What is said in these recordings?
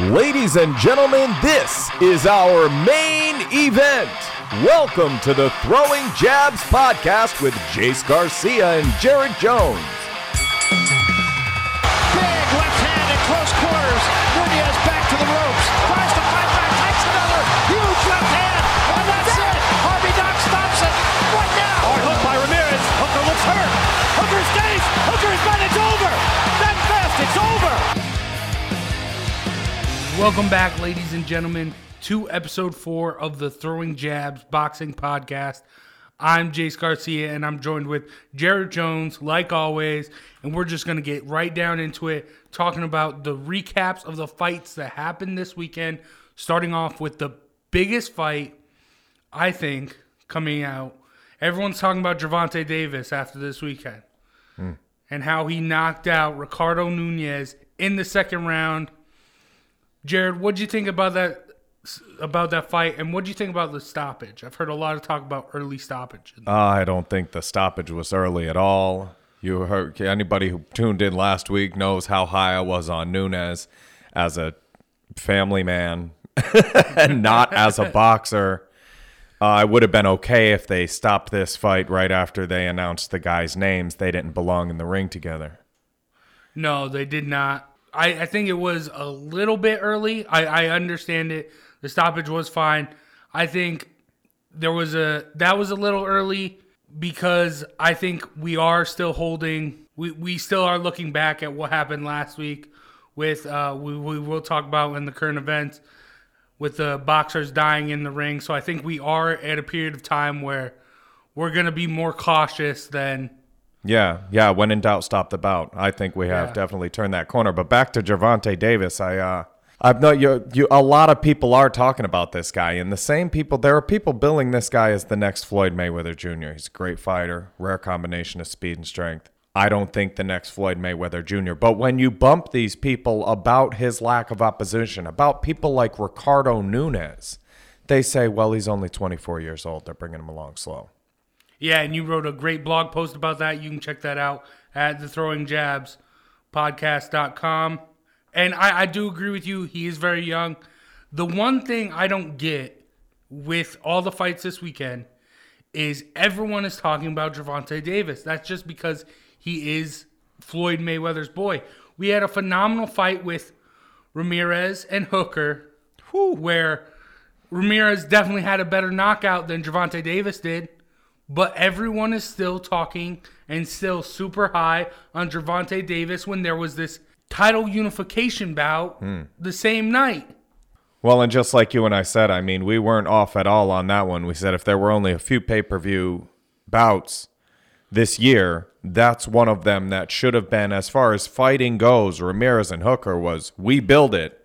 Ladies and gentlemen, this is our main event. Welcome to the Throwing Jabs podcast with Jace Garcia and Jared Jones. Welcome back, ladies and gentlemen, to episode four of the Throwing Jabs Boxing Podcast. I'm Jace Garcia, and I'm joined with Jared Jones, like always, and we're just going to get right down into it, talking about the recaps of the fights that happened this weekend, starting off with the biggest fight, I think, coming out. Everyone's talking about Gervonta Davis after this weekend hmm. and how he knocked out Ricardo Nunez in the second round. Jared, what do you think about that about that fight, and what do you think about the stoppage? I've heard a lot of talk about early stoppage. I don't think the stoppage was early at all. You heard anybody who tuned in last week knows how high I was on Nunez as a family man and not as a boxer. Uh, I would have been okay if they stopped this fight right after they announced the guys' names. They didn't belong in the ring together. No, they did not. I, I think it was a little bit early. I, I understand it. The stoppage was fine. I think there was a that was a little early because I think we are still holding we, we still are looking back at what happened last week with uh we, we will talk about in the current events with the boxers dying in the ring. So I think we are at a period of time where we're gonna be more cautious than Yeah, yeah. When in doubt, stop the bout. I think we have Yeah. definitely turned that corner. But back to Gervonta Davis, I, uh, I've no you, you. A lot of people are talking about this guy, and the same people. There are people billing this guy as the next Floyd Mayweather Jr. He's a great fighter, rare combination of speed and strength. I don't think the next Floyd Mayweather Jr. But when you bump these people about his lack of opposition, about people like Ricardo Nunez, they say, "Well, he's only 24 years old. They're bringing him along slow." Yeah, and you wrote a great blog post about that. You can check that out at the Throwing Jabs podcast.com. And I, I do agree with you. He is very young. The one thing I don't get with all the fights this weekend is everyone is talking about Gervonta Davis. That's just because he is Floyd Mayweather's boy. We had a phenomenal fight with Ramirez and Hooker, where Ramirez definitely had a better knockout than Gervonta Davis did. But everyone is still talking and still super high on Gervonta Davis when there was this title unification bout hmm. the same night. Well, and just like you and I said, I mean, we weren't off at all on that one. We said if there were only a few pay per view bouts this year, that's one of them that should have been, as far as fighting goes, Ramirez and Hooker was we build it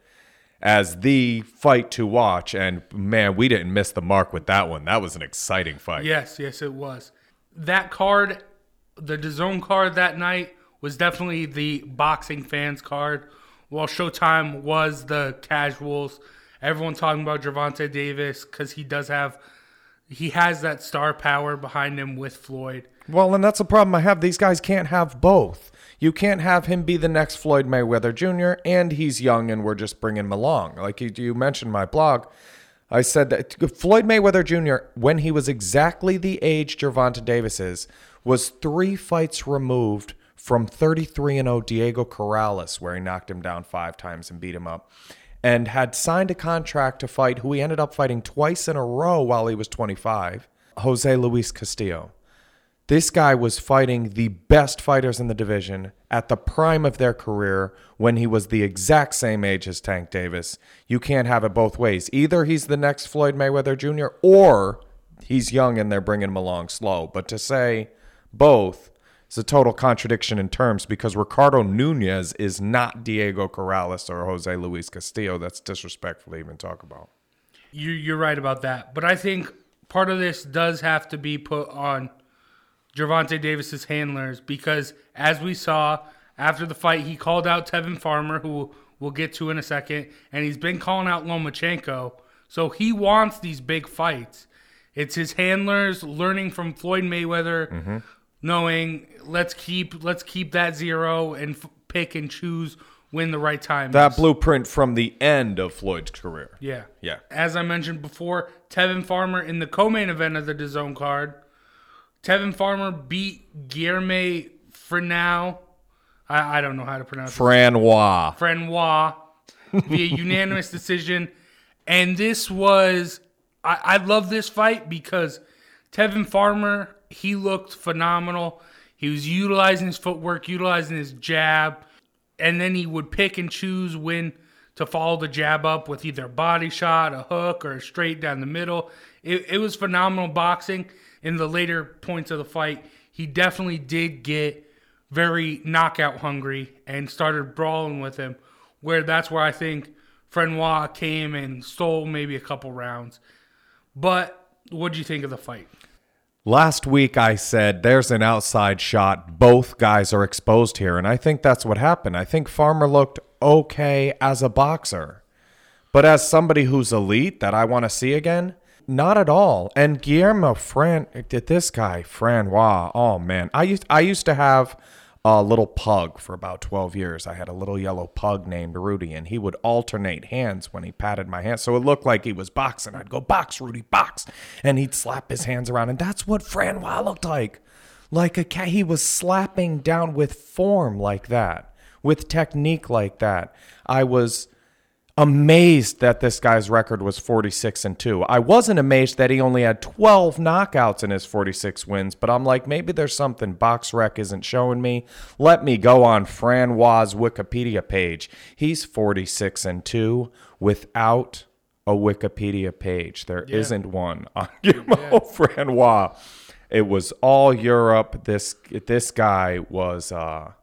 as the fight to watch. And man, we didn't miss the mark with that one. That was an exciting fight. Yes, yes, it was. That card, the DAZN card that night, was definitely the boxing fans card, while Showtime was the casuals. Everyone talking about Gervonta Davis because he does have, he has that star power behind him with Floyd. Well, and that's the problem I have. These guys can't have both. You can't have him be the next Floyd Mayweather Jr. and he's young and we're just bringing him along. Like you, you mentioned my blog, I said that Floyd Mayweather Jr. when he was exactly the age Gervonta Davis is, was three fights removed from 33 and 0 Diego Corrales, where he knocked him down five times and beat him up, and had signed a contract to fight who he ended up fighting twice in a row while he was 25, Jose Luis Castillo. This guy was fighting the best fighters in the division at the prime of their career when he was the exact same age as Tank Davis. You can't have it both ways. Either he's the next Floyd Mayweather Jr. or he's young and they're bringing him along slow. But to say both is a total contradiction in terms because Ricardo Nunez is not Diego Corrales or Jose Luis Castillo. That's disrespectful to even talk about. You, you're right about that. But I think part of this does have to be put on Gervonta Davis's handlers because, as we saw after the fight, he called out Tevin Farmer, who we'll get to in a second, and he's been calling out Lomachenko. So he wants these big fights. It's his handlers learning from Floyd Mayweather, mm-hmm. knowing let's keep let's keep that zero and f- pick and choose when the right time That is. blueprint from the end of Floyd's career. Yeah. Yeah. As I mentioned before, Tevin Farmer in the co-main event of the DAZN card. Tevin Farmer beat Guillermo Frenau. I, I don't know how to pronounce it. Frenois. Via unanimous decision. And this was, I, I love this fight because Tevin Farmer, he looked phenomenal. He was utilizing his footwork, utilizing his jab, and then he would pick and choose when to follow the jab up with either a body shot, a hook, or a straight down the middle. It, it was phenomenal boxing. In the later points of the fight, he definitely did get very knockout hungry and started brawling with him. Where that's where I think Frenois came and stole maybe a couple rounds. But what do you think of the fight? Last week I said there's an outside shot. Both guys are exposed here. And I think that's what happened. I think Farmer looked okay as a boxer. But as somebody who's elite that I want to see again, not at all. And Guillermo Fran did this guy, Frenois. Oh man. I used I used to have a little pug for about 12 years. I had a little yellow pug named Rudy, and he would alternate hands when he patted my hand. So it looked like he was boxing. I'd go, box, Rudy, box. And he'd slap his hands around. And that's what Frenois looked like. Like a cat. He was slapping down with form like that, with technique like that. I was amazed that this guy's record was 46 and 2. I wasn't amazed that he only had 12 knockouts in his 46 wins, but I'm like maybe there's something BoxRec isn't showing me. Let me go on Frenois' Wikipedia page. He's 46 and 2 without a Wikipedia page. There Yeah. not one on Guillermo Frenois. It was all Europe. This this guy was uh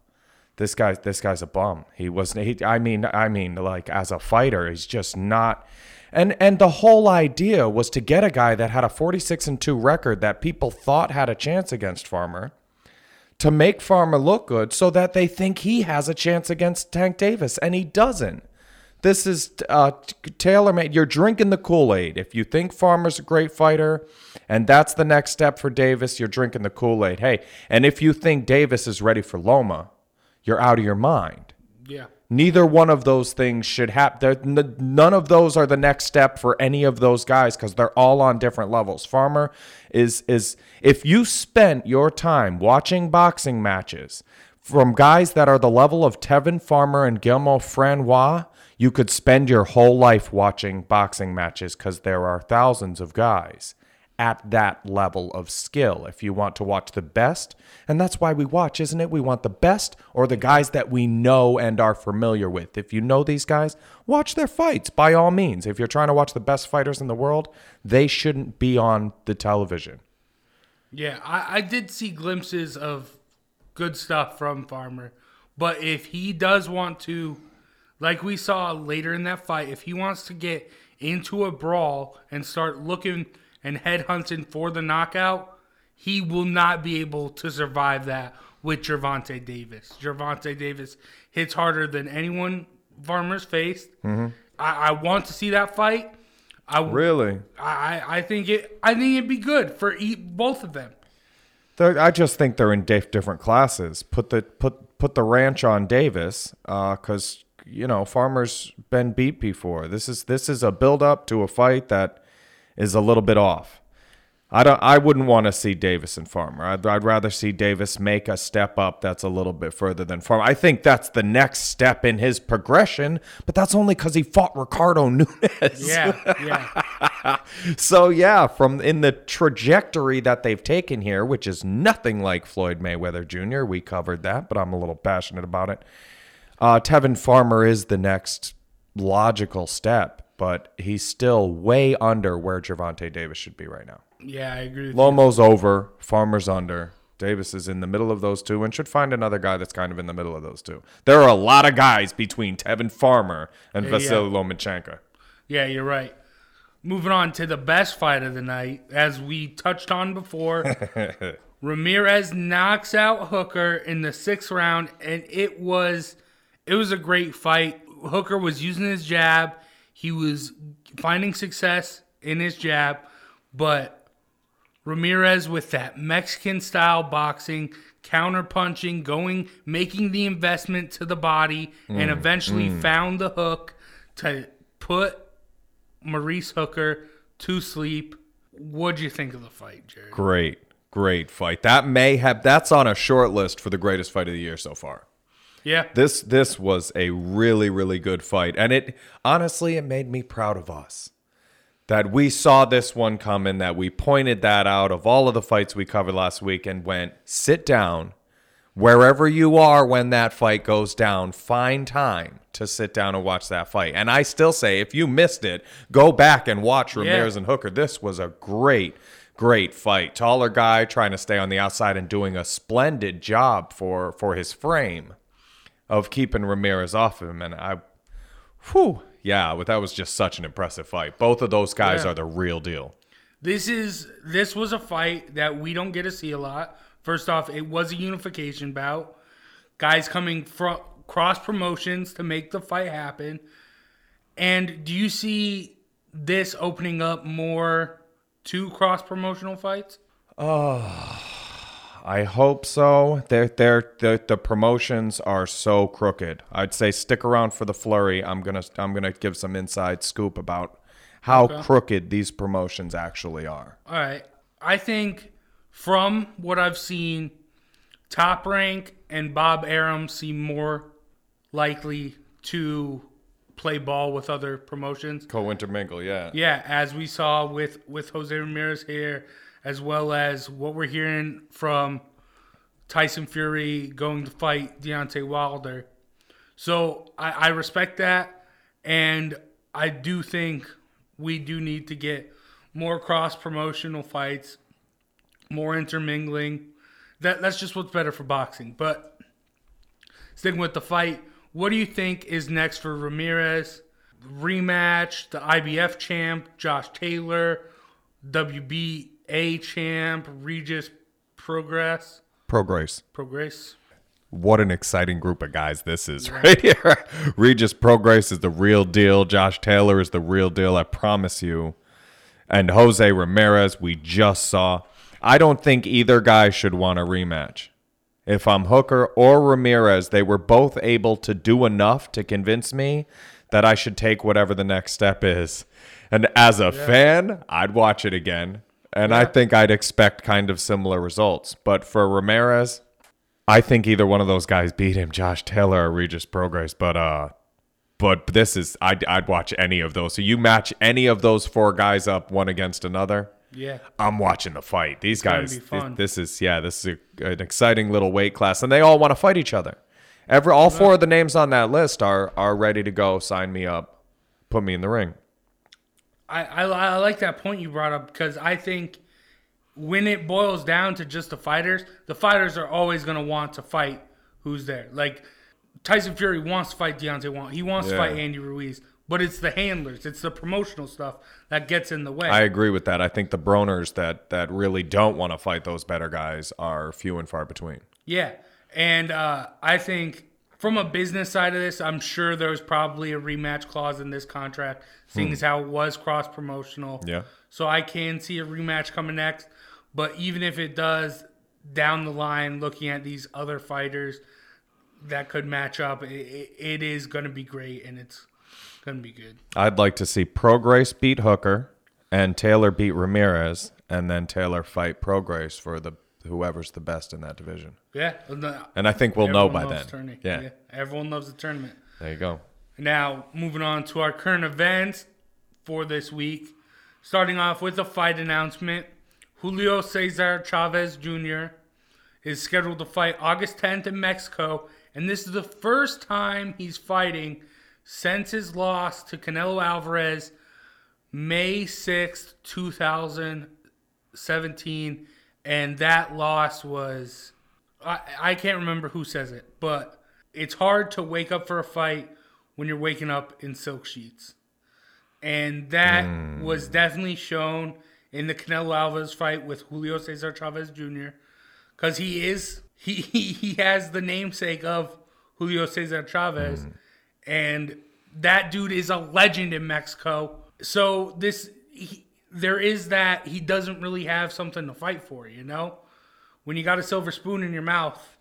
this guy this guy's a bum. He wasn't he I mean I mean like as a fighter he's just not and and the whole idea was to get a guy that had a 46 and 2 record that people thought had a chance against Farmer to make Farmer look good so that they think he has a chance against Tank Davis and he doesn't. This is uh, tailor made. You're drinking the Kool Aid. If you think Farmer's a great fighter and that's the next step for Davis, you're drinking the Kool Aid. Hey, and if you think Davis is ready for Loma, you're out of your mind. Yeah. Neither one of those things should happen. None of those are the next step for any of those guys because they're all on different levels. Farmer is is if you spent your time watching boxing matches from guys that are the level of Tevin Farmer and Guillermo Frenois, you could spend your whole life watching boxing matches because there are thousands of guys at that level of skill if you want to watch the best. And that's why we watch, isn't it? We want the best or the guys that we know and are familiar with. If you know these guys, watch their fights by all means. If you're trying to watch the best fighters in the world, they shouldn't be on the television. Yeah, I, I did see glimpses of good stuff from Farmer. But if he does want to, like we saw later in that fight, if he wants to get into a brawl and start looking and headhunting for the knockout, he will not be able to survive that with Gervonta Davis. Gervonta Davis hits harder than anyone Farmer's faced. Mm-hmm. I, I want to see that fight. I, Really? I, I think it. I think it'd be good for e- both of them. They're, I just think they're in different classes. Put the put put the ranch on Davis, uh, because you know Farmer's been beat before. This is this is a build up to a fight that is a little bit off. I don't. I wouldn't want to see Davis and Farmer. I'd, I'd rather see Davis make a step up that's a little bit further than Farmer. I think that's the next step in his progression, but that's only because he fought Ricardo Nunez. Yeah, yeah. So yeah, from in the trajectory that they've taken here, which is nothing like Floyd Mayweather Jr., we covered that, but I'm a little passionate about it. Uh, Tevin Farmer is the next logical step, but he's still way under where Gervonta Davis should be right now. Yeah, I agree with Lomo's over, Farmer's under. Davis is in the middle of those two and should find another guy that's kind of in the middle of those two. There are a lot of guys between Tevin Farmer and Yeah, Vasily yeah. Lomachenko. Yeah, you're right. Moving on to the best fight of the night, as we touched on before. Ramirez knocks out Hooker in the sixth round, and it was it was a great fight. Hooker was using his jab. He was finding success in his jab, but Ramirez with that Mexican style boxing counter punching, going, making the investment to the body, and mm, eventually mm. found the hook to put Maurice Hooker to sleep. What'd you think of the fight, Jared? Great, great fight. That may have that's on a short list for the greatest fight of the year so far. Yeah. This this was a really really good fight, and it honestly it made me proud of us that we saw this one coming. That we pointed that out of all of the fights we covered last week, and went sit down wherever you are when that fight goes down. Find time to sit down and watch that fight. And I still say, if you missed it, go back and watch Ramirez and Hooker. This was a great. Great fight. Taller guy trying to stay on the outside and doing a splendid job for for his frame of keeping Ramirez off him. And I, whew, yeah, but that was just such an impressive fight. Both of those guys Yeah. are the real deal. This is this was a fight that we don't get to see a lot. First off, it was a unification bout. Guys coming from cross promotions to make the fight happen. And do you see this opening up more to cross promotional fights? Ah. I hope so. They're, they're, the the promotions are so crooked. I'd say stick around for the flurry. I'm gonna I'm gonna give some inside scoop about how crooked these promotions actually are. All right. I think from what I've seen, Top Rank and Bob Arum seem more likely to play ball with other promotions. Co intermingle, yeah. Yeah, as we saw with with Jose Ramirez here, as well as what we're hearing from Tyson Fury going to fight Deontay Wilder. So I, I respect that, and I do think we do need to get more cross promotional fights, more intermingling. That that's just what's better for boxing. But sticking with the fight, what do you think is next for Ramirez? Rematch, the IBF champ, Josh Taylor, WBA champ, Regis Prograis. Prograis. Prograis. What an exciting group of guys this is right here. Regis Prograis is the real deal. Josh Taylor is the real deal, I promise you. And Jose Ramirez, we just saw. I don't think either guy should want a rematch. If I'm Hooker or Ramirez, they were both able to do enough to convince me that I should take whatever the next step is. And as a fan, I'd watch it again. And I think I'd expect kind of similar results. But for Ramirez, I think either one of those guys beat him, Josh Taylor or Regis Prograis. But uh, but this is I'd I'd watch any of those. So you match any of those four guys up one against another. Yeah. I'm watching the fight. These gonna guys, this, this is yeah, this is a, an exciting little weight class, and they all want to fight each other. Every all four of the names on that list are are ready to go. Sign me up, put me in the ring. I, I, I like that point you brought up because I think when it boils down to just the fighters, the fighters are always going to want to fight who's there. Like Tyson Fury wants to fight Deontay Wilder. He wants to fight Andy Ruiz. But it's the handlers, it's the promotional stuff that gets in the way. I agree with that. I think the Broners that that really don't want to fight those better guys are few and far between. Yeah. And uh, I think from a business side of this, I'm sure there's probably a rematch clause in this contract, seeing hmm. as how it was cross promotional. Yeah. So I can see a rematch coming next. But even if it does down the line, looking at these other fighters that could match up, it, it, it is going to be great and it's going to be good. I'd like to see Prograis beat Hooker and Taylor beat Ramirez, and then Taylor fight Prograis for the whoever's the best in that division. Yeah. And I think we'll know by then. tourney. Yeah. Everyone loves the tournament. There you go. Now, moving on to our current events for this week. Starting off with a fight announcement. Julio Cesar Chavez Jr. is scheduled to fight August 10th in Mexico, and this is the first time he's fighting since his loss to Canelo Alvarez May 6th, 2017. And that loss was. I, I can't remember who says it, but it's hard to wake up for a fight when you're waking up in silk sheets. And that was hmm. definitely shown in the Canelo Alvarez fight with Julio Cesar Chavez Jr. Because he is, he, he, he has the namesake of Julio Cesar Chavez. Hmm. And that dude is a legend in Mexico. So this, he, there is that he doesn't really have something to fight for, you know? when you got a silver spoon in your mouth.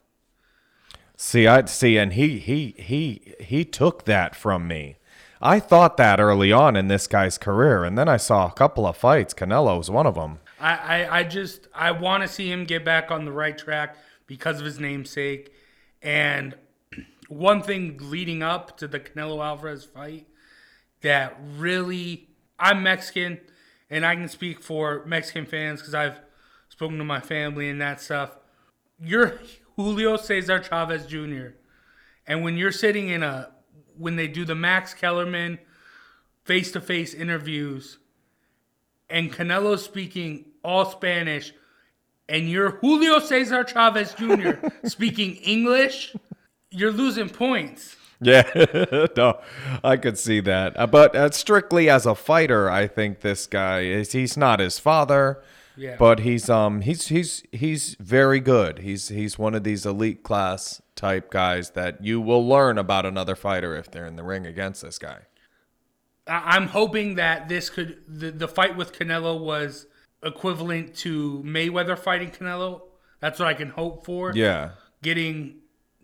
See, I see, and he he he he took that from me. I thought that early on in this guy's career, and then I saw a couple of fights. Canelo was one of them. I, I, I just I want to see him get back on the right track because of his namesake. And one thing leading up to the Canelo Alvarez fight that really I'm Mexican and I can speak for Mexican fans because I've spoken to my family and that stuff. You're Julio Cesar Chavez Jr. And when you're sitting in a when they do the Max Kellerman face to face interviews and Canelo speaking all Spanish and you're Julio Cesar Chavez Jr. speaking English, you're losing points. Yeah, no, I could see that. Uh, But uh, strictly as a fighter, I think this guy is. He's not his father, Yeah. but he's um he's he's he's very good. He's he's one of these elite class type guys that you will learn about another fighter if they're in the ring against this guy. I'm hoping that this could the, the fight with Canelo was equivalent to Mayweather fighting Canelo. That's what I can hope for. Yeah, Getting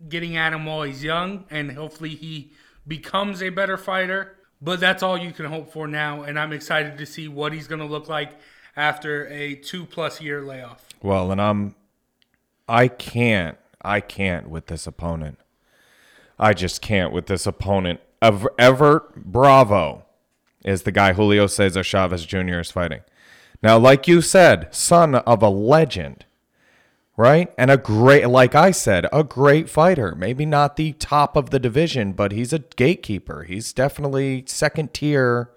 getting at him while he's young and hopefully he becomes a better fighter. But that's all you can hope for now and I'm excited to see what he's going to look like after a 2 plus year layoff. Well, and I'm I can't I can't with this opponent. I just can't with this opponent. Ev- Evert Bravo is the guy Julio Cesar Chavez Jr. is fighting. Now, like you said, son of a legend, right? And a great, like I said, a great fighter. Maybe not the top of the division, but he's a gatekeeper. He's definitely second tier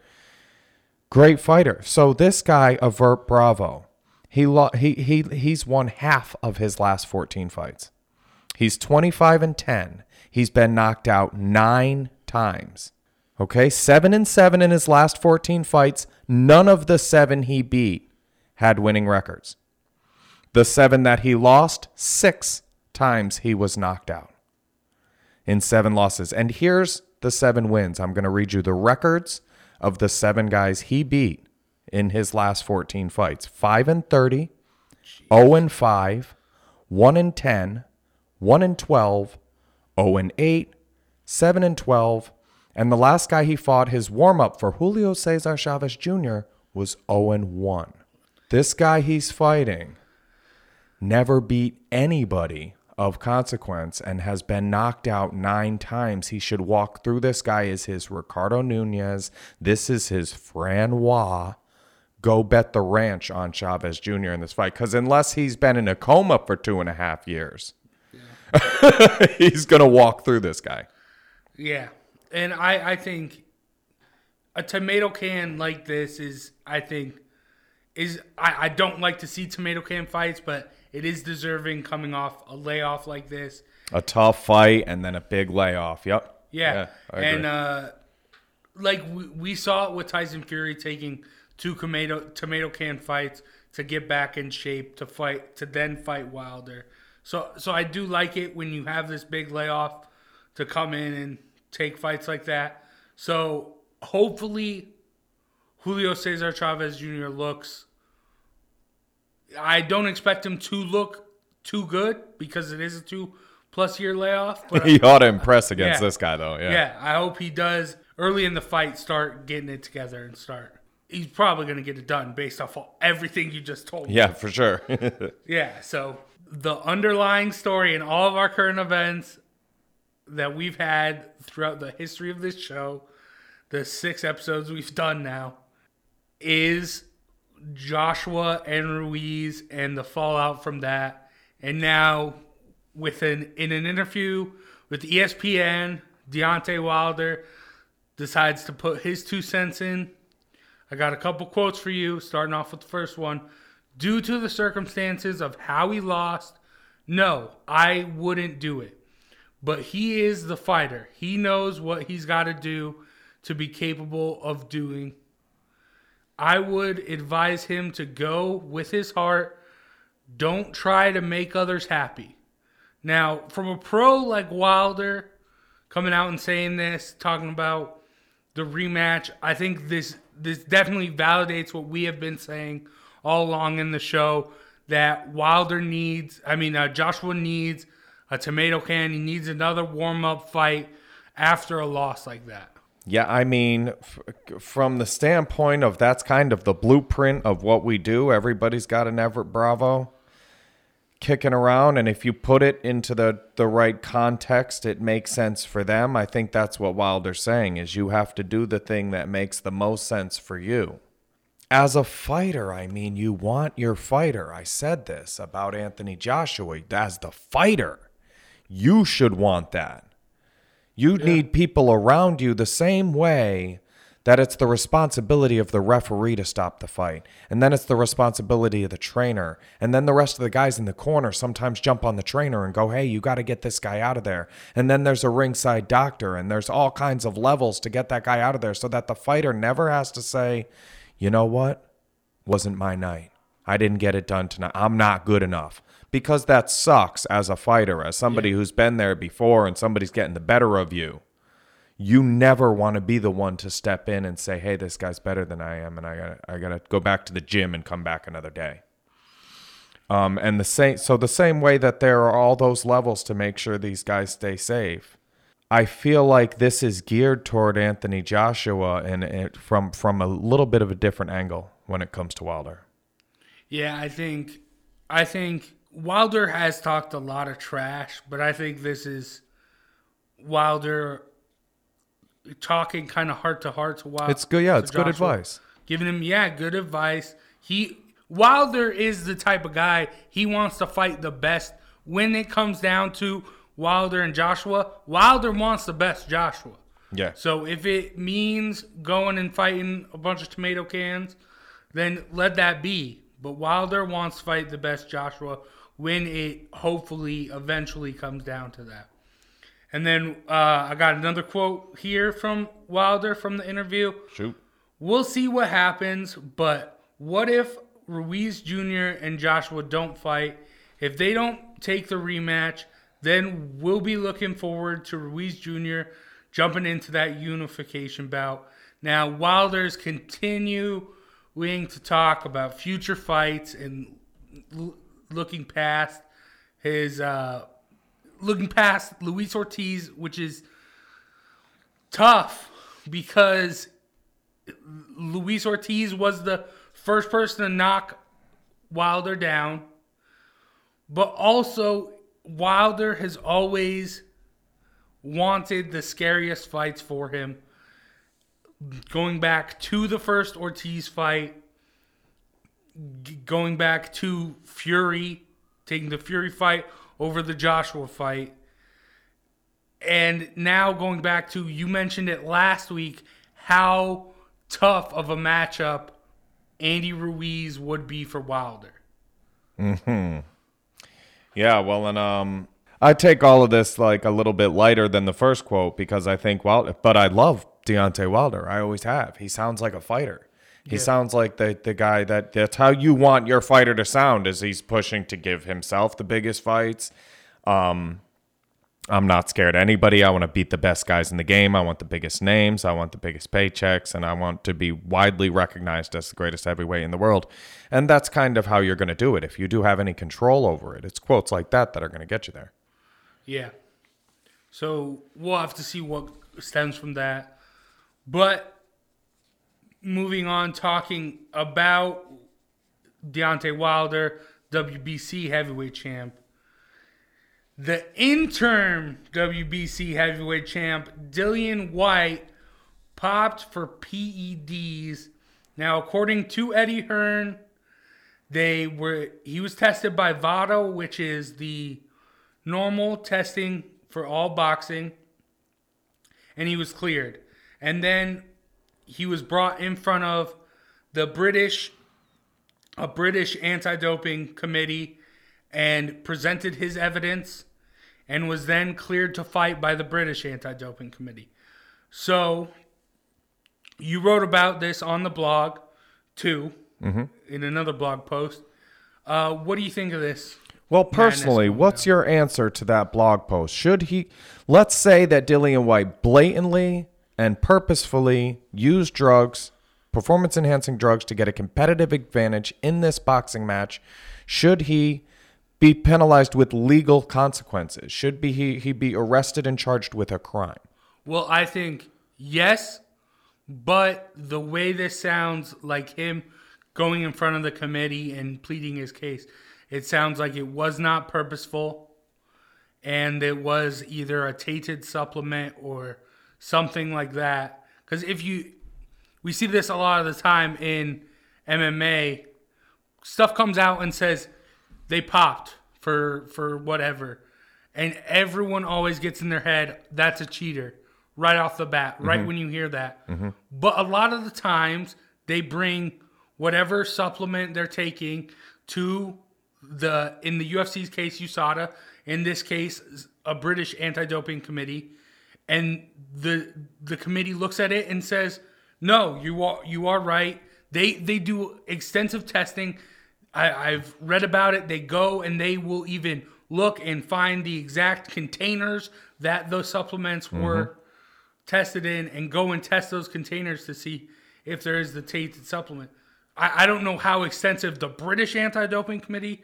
great fighter. So this guy, Evert Bravo, he lo- he he he's won half of his last 14 fights. He's 25 and 10. He's been knocked out 9 times. Okay? 7 and 7 in his last 14 fights. None of the 7 he beat had winning records. The 7 that he lost, 6 times he was knocked out in 7 losses. And here's the 7 wins. I'm going to read you the records of the 7 guys he beat in his last 14 fights. 5 and 30, 0 and 5, 1 and 10, 1 and 12, 0 and 8, 7 and 12, and the last guy he fought his warm up for Julio Cesar Chavez Jr. was 0 and 1. This guy he's fighting never beat anybody of consequence and has been knocked out nine times. He should walk through this guy as his Ricardo Nunez. This is his Francois. Go bet the ranch on Chavez Jr. in this fight. Because unless he's been in a coma for two and a half years, he's going to walk through this guy. Yeah, and I I think a tomato can like this is I think is I, I don't like to see tomato can fights, but it is deserving coming off a layoff like this. A tough fight and then a big layoff. Yep. Yeah, agree. and uh, like we, we saw it with Tyson Fury taking two tomato tomato can fights to get back in shape to fight to then fight Wilder. So so I do like it when you have this big layoff to come in and take fights like that. So hopefully Julio Cesar Chavez Jr. looks. I don't expect him to look too good because it is a two plus year layoff. But he ought to impress against Yeah. this guy, though. Yeah. yeah, I hope he does early in the fight start getting it together and start. He's probably going to get it done based off of everything you just told me. Yeah, for sure. Yeah, so the underlying story in all of our current events that we've had throughout the history of this show, the six episodes we've done now, is Joshua and Ruiz and the fallout from that. And now, with an in an interview with ESPN, Deontay Wilder decides to put his two cents in. I got a couple quotes for you, starting off with the first one. Due to the circumstances of how he lost, no, I wouldn't do it. But he is the fighter. He knows what he's got to do to be capable of doing. I would advise him to go with his heart. Don't try to make others happy. Now, from a pro like Wilder coming out and saying this, talking about the rematch, I think this this definitely validates what we have been saying all along in the show that Wilder needs. I mean, uh, Joshua needs a tomato can. He needs another warm up fight after a loss like that. Yeah, I mean, f- from the standpoint of that's kind of the blueprint of what we do. Everybody's got an Evert Bravo kicking around, and if you put it into the the right context, it makes sense for them. I think that's what Wilder's saying is you have to do the thing that makes the most sense for you. As a fighter, I mean, you want your fighter. I said this about Anthony Joshua. As the fighter, you should want that. You need people around you the same way that it's the responsibility of the referee to stop the fight. And then it's the responsibility of the trainer. And then the rest of the guys in the corner sometimes jump on the trainer and go, hey, you got to get this guy out of there. And then there's a ringside doctor, and there's all kinds of levels to get that guy out of there so that the fighter never has to say, you know what? Wasn't my night. I didn't get it done tonight. I'm not good enough. Because that sucks as a fighter, as somebody who's been there before and somebody's getting the better of you. You never want to be the one to step in and say, "Hey, this guy's better than I am, and I got I got to go back to the gym and come back another day." Um, and the same, so the same way that there are all those levels to make sure these guys stay safe. I feel like this is geared toward Anthony Joshua and it, from from a little bit of a different angle when it comes to Wilder. Yeah, I think I think Wilder has talked a lot of trash, but I think this is Wilder talking kind of heart to heart to Wilder. It's good, yeah, to it's good advice. Giving him yeah, good advice. He Wilder is the type of guy he wants to fight the best. When it comes down to Wilder and Joshua, Wilder wants the best Joshua. Yeah. So if it means going and fighting a bunch of tomato cans, then let that be. But Wilder wants to fight the best Joshua when it hopefully eventually comes down to that. And then uh, I got another quote here from Wilder from the interview. Shoot. We'll see what happens, but what if Ruiz Jr. and Joshua don't fight? If they don't take the rematch, then we'll be looking forward to Ruiz Jr. jumping into that unification bout. Now, Wilder's continuing to talk about future fights and l- looking past his uh, looking past Luis Ortiz, which is tough because Luis Ortiz was the first person to knock Wilder down, but also Wilder has always wanted the scariest fights for him. Going back to the first Ortiz fight, g- going back to Fury, taking the Fury fight over the Joshua fight. And now going back to, you mentioned it last week, how tough of a matchup Andy Ruiz would be for Wilder. Hmm. Yeah, well, and um, I take all of this like a little bit lighter than the first quote because I think well, but I love Deontay Wilder. I always have. He sounds like a fighter. He sounds like the the guy that that's how you want your fighter to sound. as he's pushing to give himself the biggest fights. Um, I'm not scared of anybody. I want to beat the best guys in the game. I want the biggest names. I want the biggest paychecks, and I want to be widely recognized as the greatest heavyweight in the world. And that's kind of how you're going to do it. If you do have any control over it, it's quotes like that that are going to get you there. Yeah. So we'll have to see what stems from that. But moving on, talking about Deontay Wilder, WBC heavyweight champ. The interim WBC heavyweight champ, Dillian Whyte, popped for PEDs. Now, according to Eddie Hearn, they were he was tested by VADA, which is the normal testing for all boxing, and he was cleared. And then he was brought in front of the British, a British anti-doping committee, and presented his evidence, and was then cleared to fight by the British anti-doping committee. So, you wrote about this on the blog, too, in another blog post. Uh, what do you think of this? Well, personally, what's your answer to that blog post? Should he, let's say that Dillian Whyte blatantly and purposefully use drugs performance enhancing drugs to get a competitive advantage in this boxing match? Should he be penalized with legal consequences? Should be he, he be arrested and charged with a crime? Well, I think yes, but the way this sounds like him going in front of the committee and pleading his case, it sounds like it was not purposeful and it was either a tainted supplement or something like that. Because if you, we see this a lot of the time in MMA, stuff comes out and says they popped for for whatever, and everyone always gets in their head that's a cheater right off the bat, right mm-hmm. when you hear that. Mm-hmm. But a lot of the times they bring whatever supplement they're taking to the in the UFC's case USADA, in this case a British anti-doping committee, and the the committee looks at it and says, "No, you are you are right." They they do extensive testing. I, I've read about it. They go and they will even look and find the exact containers that those supplements mm-hmm. were tested in and go and test those containers to see if there is the tainted supplement. I, I don't know how extensive the British anti-doping committee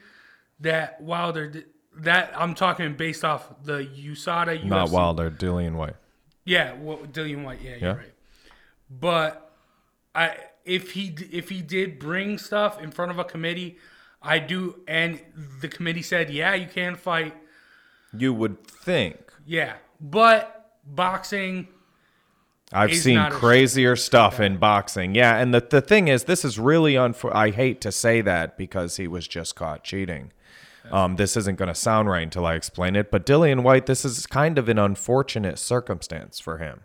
that Wilder did, that I'm talking based off the USADA. Not Wilder, Dillian Whyte. yeah, well, Dillian Whyte. Yeah, you're Yeah. right. But I, if he if he did bring stuff in front of a committee, I do, and the committee said, yeah, you can fight. You would think. Yeah, but boxing. I've seen crazier stuff in boxing. Yeah, and the the thing is, this is really unfor- I hate to say that because he was just caught cheating. Um, this isn't going to sound right until I explain it, but Dillian Whyte, this is kind of an unfortunate circumstance for him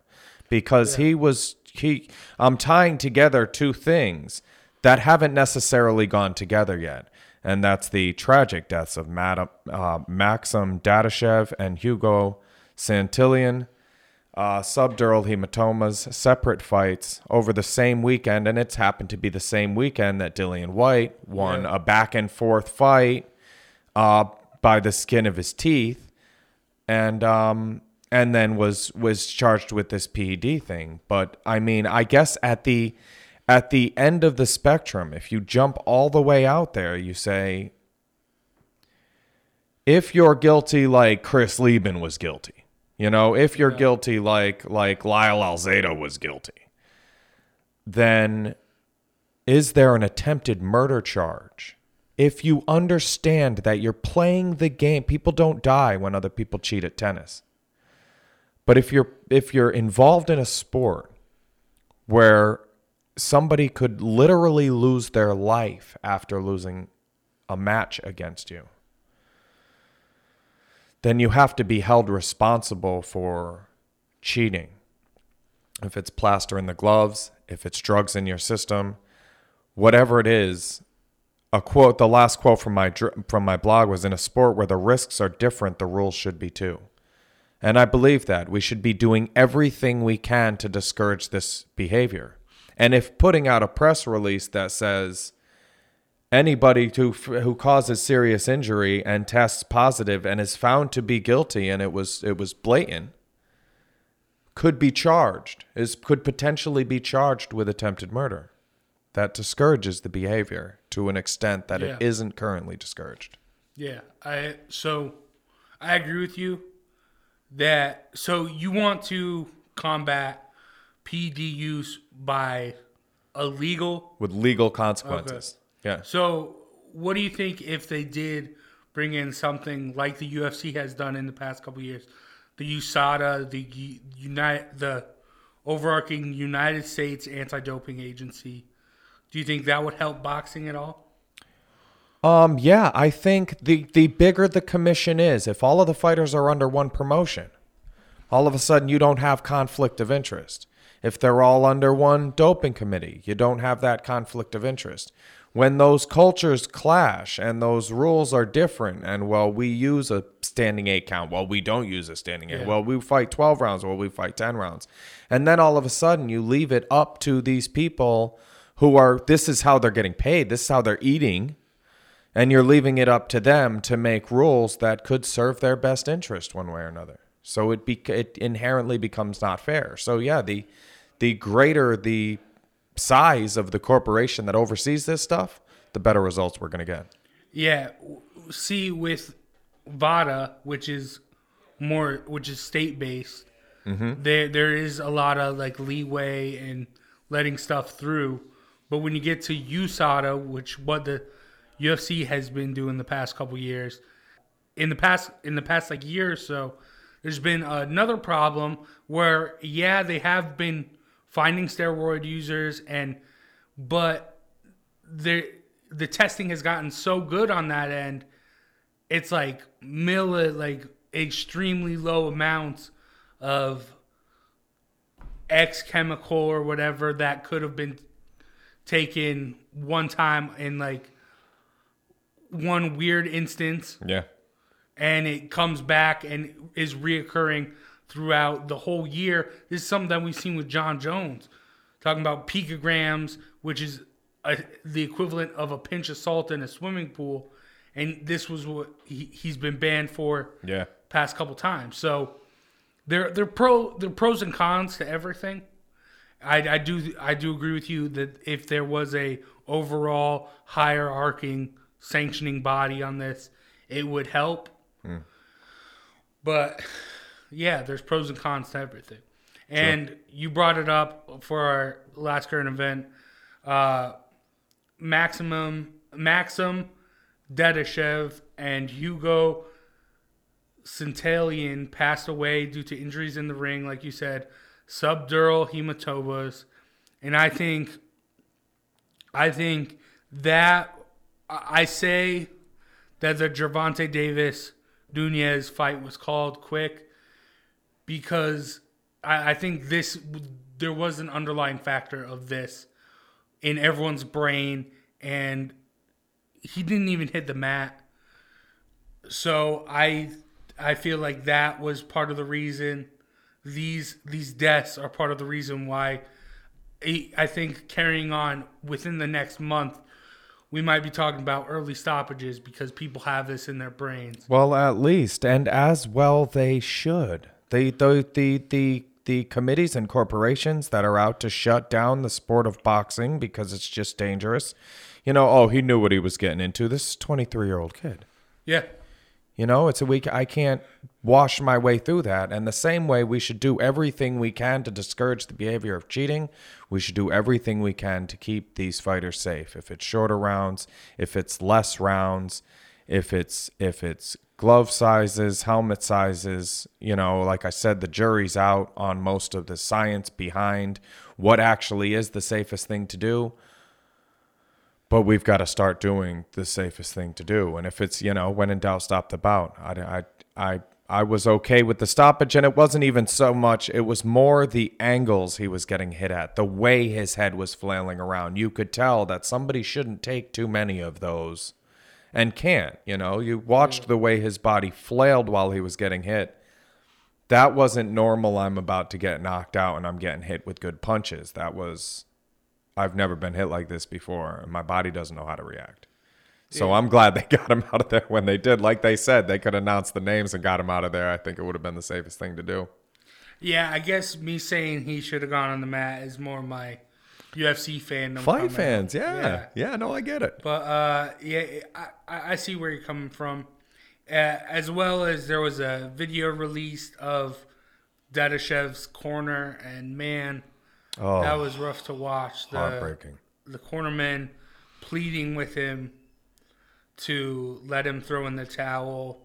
because he was he. I'm tying together two things that haven't necessarily gone together yet, and that's the tragic deaths of Mad- uh, Maxim Dadashev and Hugo Santillan uh, subdural hematomas, separate fights over the same weekend, and it's happened to be the same weekend that Dillian Whyte won a back and forth fight uh, by the skin of his teeth, and um, and then was was charged with this PED thing. But I mean, I guess at the at the end of the spectrum, if you jump all the way out there, you say, if you're guilty like Chris Leben was guilty, you know, if you're guilty like like Lyle Alzado was guilty, then is there an attempted murder charge? If you understand that you're playing the game, people don't die when other people cheat at tennis. But if you're if you're involved in a sport where somebody could literally lose their life after losing a match against you, then you have to be held responsible for cheating. If it's plaster in the gloves, if it's drugs in your system, whatever it is, a quote the last quote from my from my blog was in a sport where the risks are different, the rules should be too. And I believe that we should be doing everything we can to discourage this behavior. And if putting out a press release that says anybody who who causes serious injury and tests positive and is found to be guilty and it was it was blatant could be charged is could potentially be charged with attempted murder that discourages the behavior to an extent that Yeah. it isn't currently discouraged Yeah, I so I agree with you that so you want to combat PD use by illegal. with legal consequences yeah So what do you think if they did bring in something like the UFC has done in the past couple years, the USADA, the United, the overarching United States Anti-Doping Agency? Do you think that would help boxing at all? Um, yeah, I think the the bigger the commission is, if all of the fighters are under one promotion, all of a sudden you don't have conflict of interest. If they're all under one doping committee, you don't have that conflict of interest. When those cultures clash and those rules are different, and well, we use a standing eight count, well, we don't use a standing eight. Yeah. Well, we fight 12 rounds, well, we fight 10 rounds. And then all of a sudden you leave it up to these people who are, this is how they're getting paid, this is how they're eating and you're leaving it up to them to make rules that could serve their best interest one way or another. So it be, it inherently becomes not fair. So yeah, the the greater the size of the corporation that oversees this stuff, the better results we're going to get. Yeah. See, with VADA, which is more, which is state based, mm-hmm. there there is a lot of like leeway and letting stuff through. But when you get to USADA, which what the UFC has been doing the past couple years, in the past in the past like year or so, there's been another problem where yeah they have been finding steroid users and but the the testing has gotten so good on that end it's like milli like extremely low amounts of X chemical or whatever that could have been taken one time in like one weird instance Yeah. and it comes back and is reoccurring throughout the whole year. This is something that we've seen with Jon Jones, talking about picograms, which is a, the equivalent of a pinch of salt in a swimming pool, and this was what he, he's been banned for Yeah. past couple times. So there there pro there pros and cons to everything. I, I do I do agree with you that if there was a overall hierarching sanctioning body on this, it would help. But yeah, there's pros and cons to everything. And you brought it up for our last current event. Uh, Maximum Maxim Dadashev and Hugo Santillan passed away due to injuries in the ring, like you said, subdural hematomas, and I think, I think that I say that the Gervonta Davis Nunez fight was called quick because I, I think this there was an underlying factor of this in everyone's brain, and he didn't even hit the mat. So I I feel like that was part of the reason these these deaths are part of the reason why I I think carrying on within the next month we might be talking about early stoppages because people have this in their brains. Well, at least, and as well they should. The the the the the committees and corporations that are out to shut down the sport of boxing because it's just dangerous. You know, oh, he knew what he was getting into. This is twenty three year old kid. Yeah. You know, it's a week. I can't wash my way through that. And the same way, we should do everything we can to discourage the behavior of cheating. We should do everything we can to keep these fighters safe. If it's shorter rounds, if it's less rounds, if it's if it's glove sizes, helmet sizes, you know, like I said, the jury's out on most of the science behind what actually is the safest thing to do but we've got to start doing the safest thing to do. And if it's, you know, when in doubt, stop the bout. I, I, I, I was okay with the stoppage, and it wasn't even so much, it was more the angles he was getting hit at, the way his head was flailing around. You could tell that somebody shouldn't take too many of those and can't, you know. You watched the way his body flailed while he was getting hit. That wasn't normal. I'm about to get knocked out and I'm getting hit with good punches. That was I've never been hit like this before, and my body doesn't know how to react. So I'm glad they got him out of there when they did. Like they said, they could announce the names and got him out of there. I think it would have been the safest thing to do. Yeah, I guess me saying he should have gone on the mat is more my UFC fandom. Fight fans, yeah. yeah, no, I get it. But uh, yeah, I, I I see where you're coming from. Uh, as well as there was a video released of Dadashev's corner, and man, Oh, that was rough to watch. The, heartbreaking. The cornerman pleading with him to let him throw in the towel,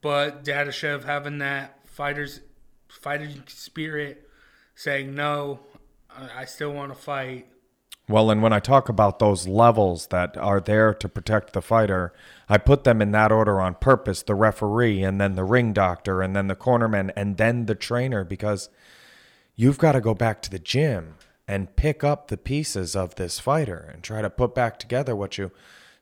but Dadashev having that fighter's fighting spirit, saying no, I I still want to fight. Well, and when I talk about those levels that are there to protect the fighter, I put them in that order on purpose the referee, and then the ring doctor, and then the cornerman, and then the trainer, because you've got to go back to the gym and pick up the pieces of this fighter and try to put back together what you.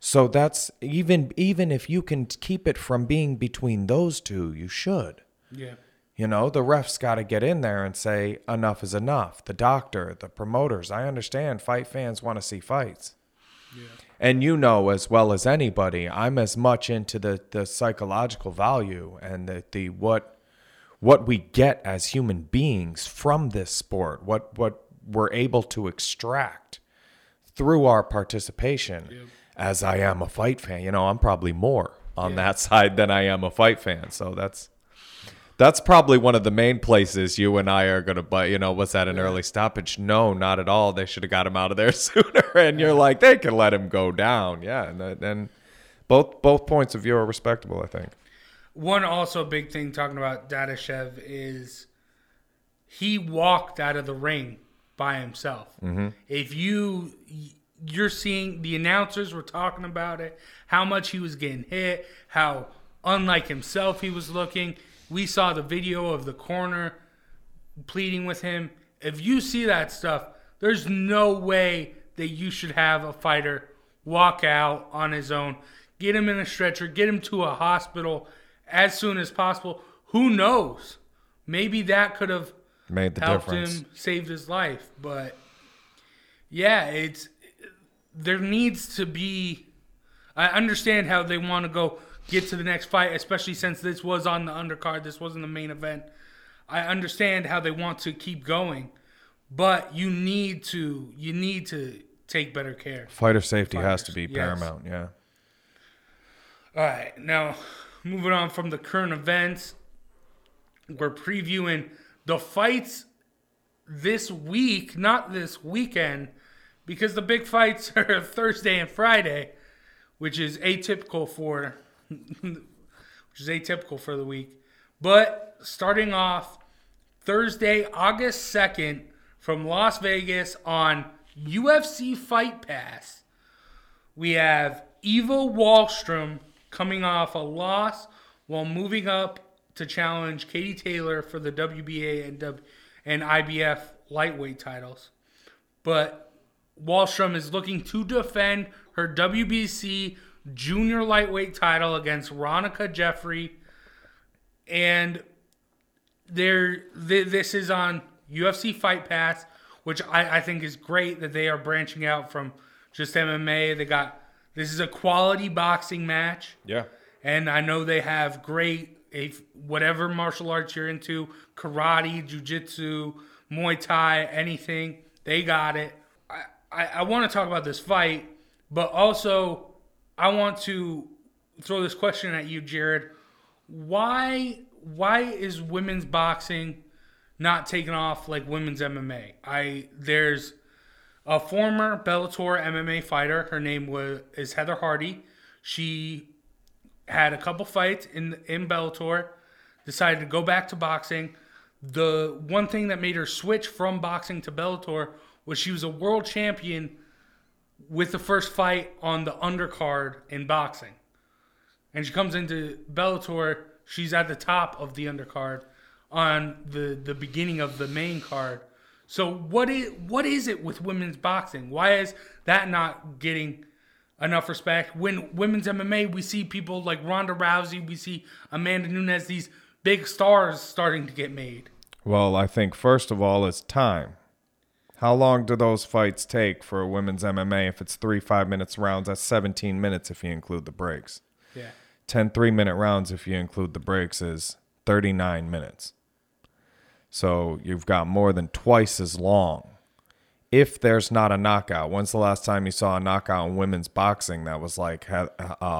So that's even even if you can keep it from being between those two, you should. Yeah. You know, the ref's got to get in there and say, enough is enough. The doctor, the promoters, I understand fight fans want to see fights. yeah. And you know as well as anybody, I'm as much into the, the psychological value and the, the what what we get as human beings from this sport. What what we're able to extract through our participation as I am a fight fan. You know, I'm probably more on that side than I am a fight fan. So that's that's probably one of the main places you and I are going to buy. You know, was that an early stoppage? No, not at all. They should have got him out of there sooner. And you're like, they can let him go down. Yeah, and then both both points of view are respectable. I think. One also big thing talking about Dadashev is he walked out of the ring by himself. Mm-hmm. If you you're seeing the announcers were talking about it, how much he was getting hit, how unlike himself he was looking. We saw the video of the corner pleading with him. If you see that stuff, there's no way that you should have a fighter walk out on his own, get him in a stretcher, get him to a hospital as soon as possible. Who knows? Maybe that could have Made the helped difference. him, saved his life. But yeah, it's there needs to be. I understand how they want to go get to the next fight, especially since this was on the undercard. This wasn't the main event. I understand how they want to keep going, but you need to you need to take better care. Fighter safety has to Fighters, be yes. paramount. Yeah. All right, now moving on from the current events, we're previewing the fights this week, not this weekend, because the big fights are Thursday and Friday, which is atypical for which is atypical for the week. But starting off Thursday, August 2nd from Las Vegas on UFC Fight Pass. We have Eva Wahlstrom coming off a loss while moving up to challenge Katie Taylor for the WBA and, w- and IBF lightweight titles. But Wahlstrom is looking to defend her WBC junior lightweight title against Ronica Jeffrey. And there, th- this is on UFC Fight Pass, which I, I think is great that they are branching out from just MMA. They got this is a quality boxing match, Yeah. and I know they have great if whatever martial arts you're into, karate, jujitsu, Muay Thai, anything. They got it. I, I, I want to talk about this fight, but also I want to throw this question at you, Jared. Why why is women's boxing not taking off like women's MMA? I there's a former Bellator MMA fighter. Her name was is Heather Hardy. She had a couple fights in in Bellator, decided to go back to boxing. The one thing that made her switch from boxing to Bellator was she was a world champion with the first fight on the undercard in boxing. And she comes into Bellator, she's at the top of the undercard on the the beginning of the main card. So what is what is it with women's boxing? Why is that not getting enough respect? When women's MMA, we see people like Ronda Rousey, we see Amanda Nunes, these big stars starting to get made. Well, I think first of all, it's time. How long do those fights take for a women's MMA? If it's three five minutes rounds, that's 17 minutes if you include the breaks. Yeah. 10 three minute rounds, if you include the breaks, is 39 minutes. So you've got more than twice as long. If there's not a knockout, when's the last time you saw a knockout in women's boxing that was like uh,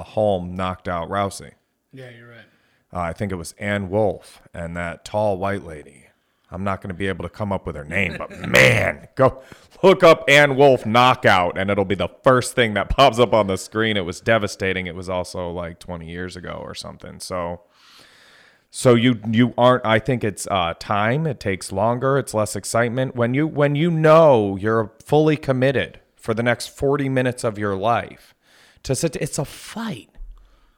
Holm knocked out Rousey? Yeah, you're right. Uh, I think it was Ann Wolfe and that tall white lady. I'm not going to be able to come up with her name, but man, go look up Ann Wolfe knockout, and it'll be the first thing that pops up on the screen. It was devastating. It was also like 20 years ago or something. So, so you you aren't. I think it's uh, time. It takes longer. It's less excitement when you when you know you're fully committed for the next 40 minutes of your life to sit. It's a fight.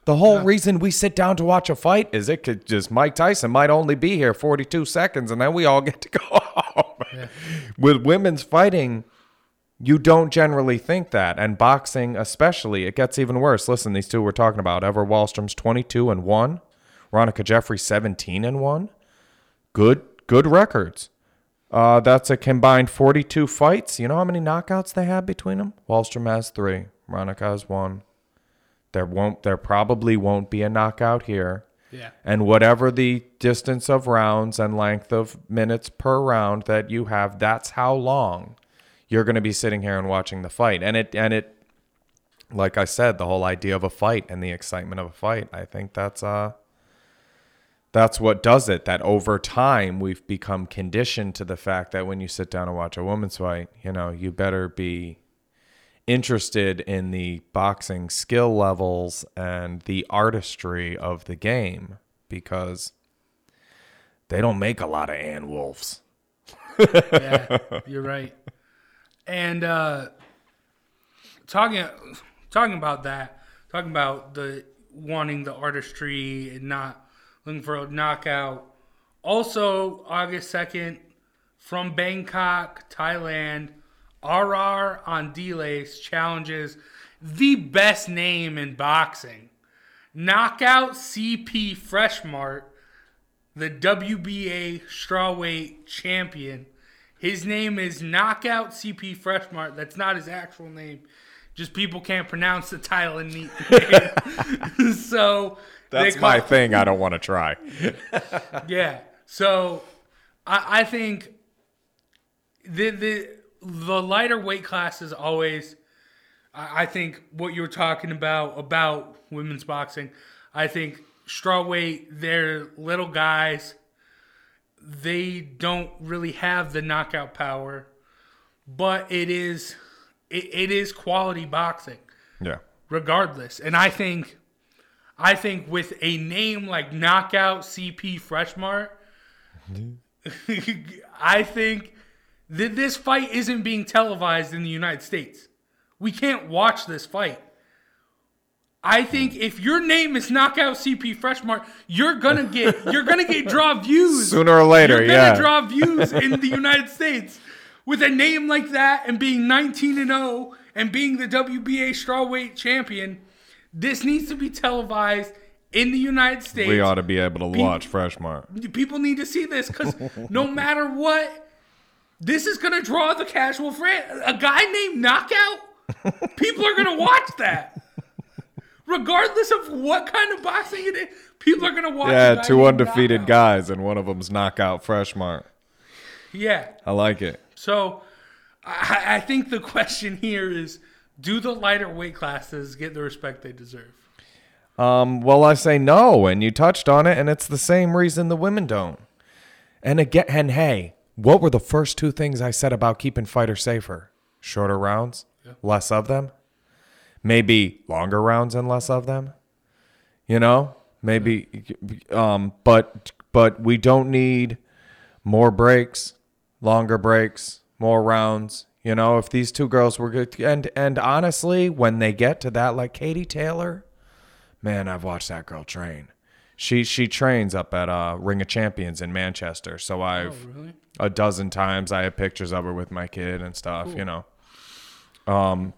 The whole reason we sit down to watch a fight is it could just Mike Tyson might only be here 42 seconds and then we all get to go home. With women's fighting, you don't generally think that. And boxing, especially, it gets even worse. Listen, these two we're talking about. Eva Wahlstrom's 22 and 1, Ronica Jeffrey 17 and 1. Good, good records. Uh, that's a combined 42 fights. You know how many knockouts they have between them? Wahlstrom has three. Ronica has one. There won't there probably won't be a knockout here. Yeah. And whatever the distance of rounds and length of minutes per round that you have, that's how long you're going to be sitting here and watching the fight. And it and it like I said, the whole idea of a fight and the excitement of a fight, I think that's uh that's what does it. That over time we've become conditioned to the fact that when you sit down and watch a woman's fight, you know, you better be interested in the boxing skill levels and the artistry of the game because they don't make a lot of Ann Wolves. yeah, you're right. And uh, talking talking about that, talking about the wanting the artistry and not looking for a knockout. Also, August second, from Bangkok, Thailand, RR on Delays challenges the best name in boxing. Knockout CP Freshmart, the WBA strawweight champion. His name is Knockout CP Freshmart. That's not his actual name. Just people can't pronounce the Thailand name. so That's they my thing. I don't want to try. yeah. So I, I think the the the lighter weight class is always I, I think what you were talking about about women's boxing. I think strawweight, they're little guys. They don't really have the knockout power, but it is it, it is quality boxing Yeah. regardless. And I think, I think with a name like Knockout CP Freshmart, I think that this fight isn't being televised in the United States. We can't watch this fight. I think if your name is Knockout CP Freshmart, you're gonna get you're gonna get draw views Sooner or later, you're gonna yeah. draw views in the United States with a name like that and being 19 and 0 and being the WBA strawweight champion. This needs to be televised in the United States. we ought to be able to Pe- watch Freshmart. People need to see this because no matter what, this is gonna draw the casual fan. A guy named Knockout. People are gonna watch that. Regardless of what kind of boxing it is, people are gonna watch. Yeah, two undefeated Knockout. guys, and one of them's knockout Freshmart. Yeah. I like it. So I, I think the question here is do the lighter weight classes get the respect they deserve? Um, well, I say no, and you touched on it, and it's the same reason the women don't. And again, and hey, what were the first two things I said about keeping fighters safer? Shorter rounds, less of them. Maybe longer rounds and less of them. You know, maybe. Um, but but we don't need more breaks, longer breaks, more rounds. You know, if these two girls were good, and and honestly, when they get to that, like Katie Taylor, man, I've watched that girl train. She she trains up at uh, Ring of Champions in Manchester. So I've really? a dozen times I have pictures of her with my kid and stuff. You know, um,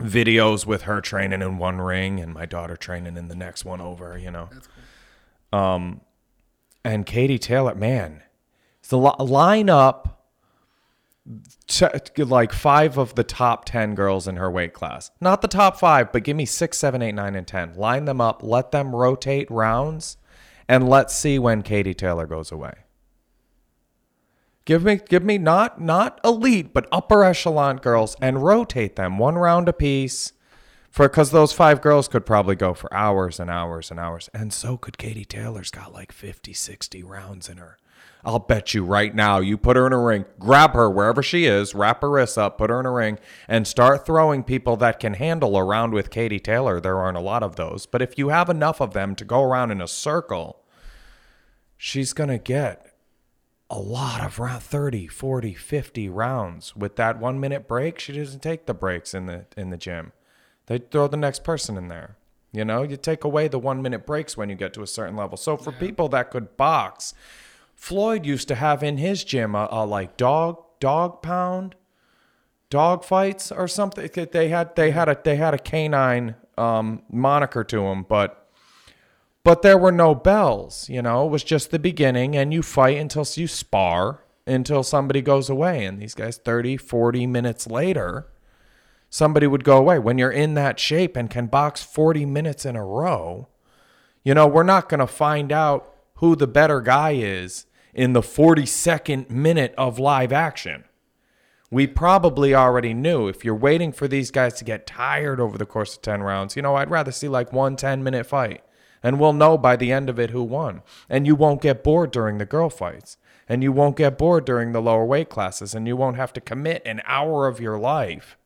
videos with her training in one ring and my daughter training in the next one over. You know, cool. um, and Katie Taylor, man, the li- lineup. T- like five of the top 10 girls in her weight class. Not the top five, but give me six, seven, eight, nine, and 10. Line them up, let them rotate rounds, and let's see when Katie Taylor goes away. Give me, give me not not elite, but upper echelon girls, and rotate them one round apiece. For because those five girls could probably go for hours and hours and hours, and so could Katie Taylor's got like 50, 60 rounds in her. I'll bet you right now, you put her in a ring, grab her wherever she is, wrap her wrists up, put her in a ring, and start throwing people that can handle around with Katie Taylor. There aren't a lot of those, but if you have enough of them to go around in a circle, she's going to get a lot of round 30 40 50 rounds. With that one minute break she doesn't take the breaks in the in the gym. They throw the next person in there. You know you take away the one minute breaks when you get to a certain level. So for people that could box floyd used to have in his gym a, a like dog dog pound dog fights or something they had they had a they had a canine um, moniker to them but but there were no bells, you know. It was just the beginning, and you fight until you spar until somebody goes away. And these guys, 30, 40 minutes later, somebody would go away. When you're in that shape and can box 40 minutes in a row, You know, we're not going to find out who the better guy is in the 42nd minute of live action. We probably already knew. If you're waiting for these guys to get tired over the course of 10 rounds, you know, I'd rather see like one 10 minute fight. And we'll know by the end of it who won. And you won't get bored during the girl fights. And you won't get bored during the lower weight classes. And you won't have to commit an hour of your life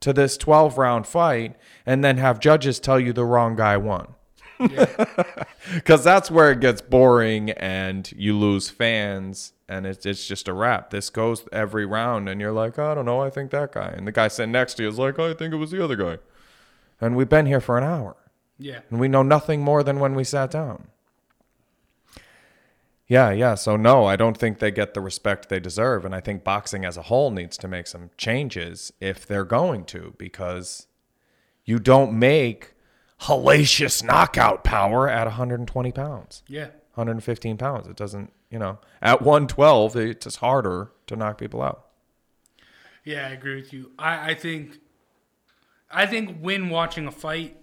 to this 12 round fight and then have judges tell you the wrong guy won. Because that's where it gets boring and you lose fans and it's, it's just a wrap. This goes every round and you're like, I don't know, I think that guy. And the guy sitting next to you is like, I think it was the other guy. And we've been here for an hour Yeah. and we know nothing more than when we sat down. Yeah, yeah. So no, I don't think they get the respect they deserve, and I think boxing as a whole needs to make some changes if they're going to, because you don't make hellacious knockout power at 120 pounds, Yeah. 115 pounds. It doesn't, you know, at 112, it's just harder to knock people out. Yeah, I agree with you. I, I think I think when watching a fight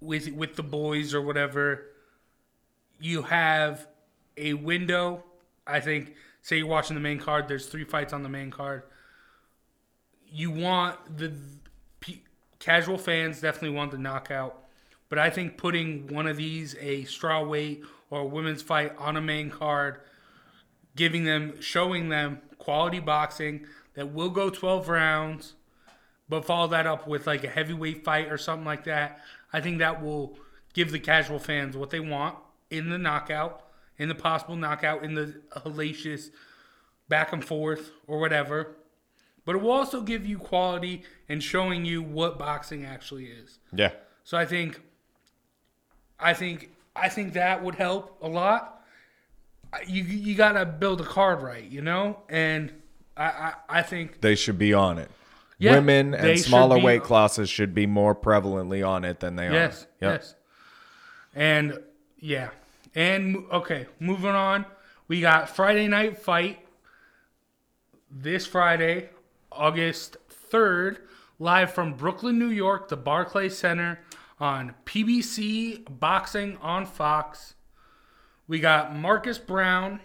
with with the boys or whatever, you have a window. I think say you're watching the main card, there's three fights on the main card. You want the casual fans definitely want the knockout, but I think putting one of these a straw weight or a women's fight on a main card giving them, showing them quality boxing that will go 12 rounds, but follow that up with like a heavyweight fight or something like that. I think that will give the casual fans what they want in the knockout, in the possible knockout, in the hellacious back and forth or whatever. But it will also give you quality and showing you what boxing actually is. Yeah. So I think, I think, I think that would help a lot. You you gotta build a card right, you know, and I I, I think They should be on it. Yeah, Women and smaller weight classes should be more prevalently on it than they yes are. Yep. yes, and yeah, and okay, moving on, we got Friday night fight this Friday, August third, live from Brooklyn, New York, the Barclay Center on PBC Boxing on Fox. We got Marcus Browne,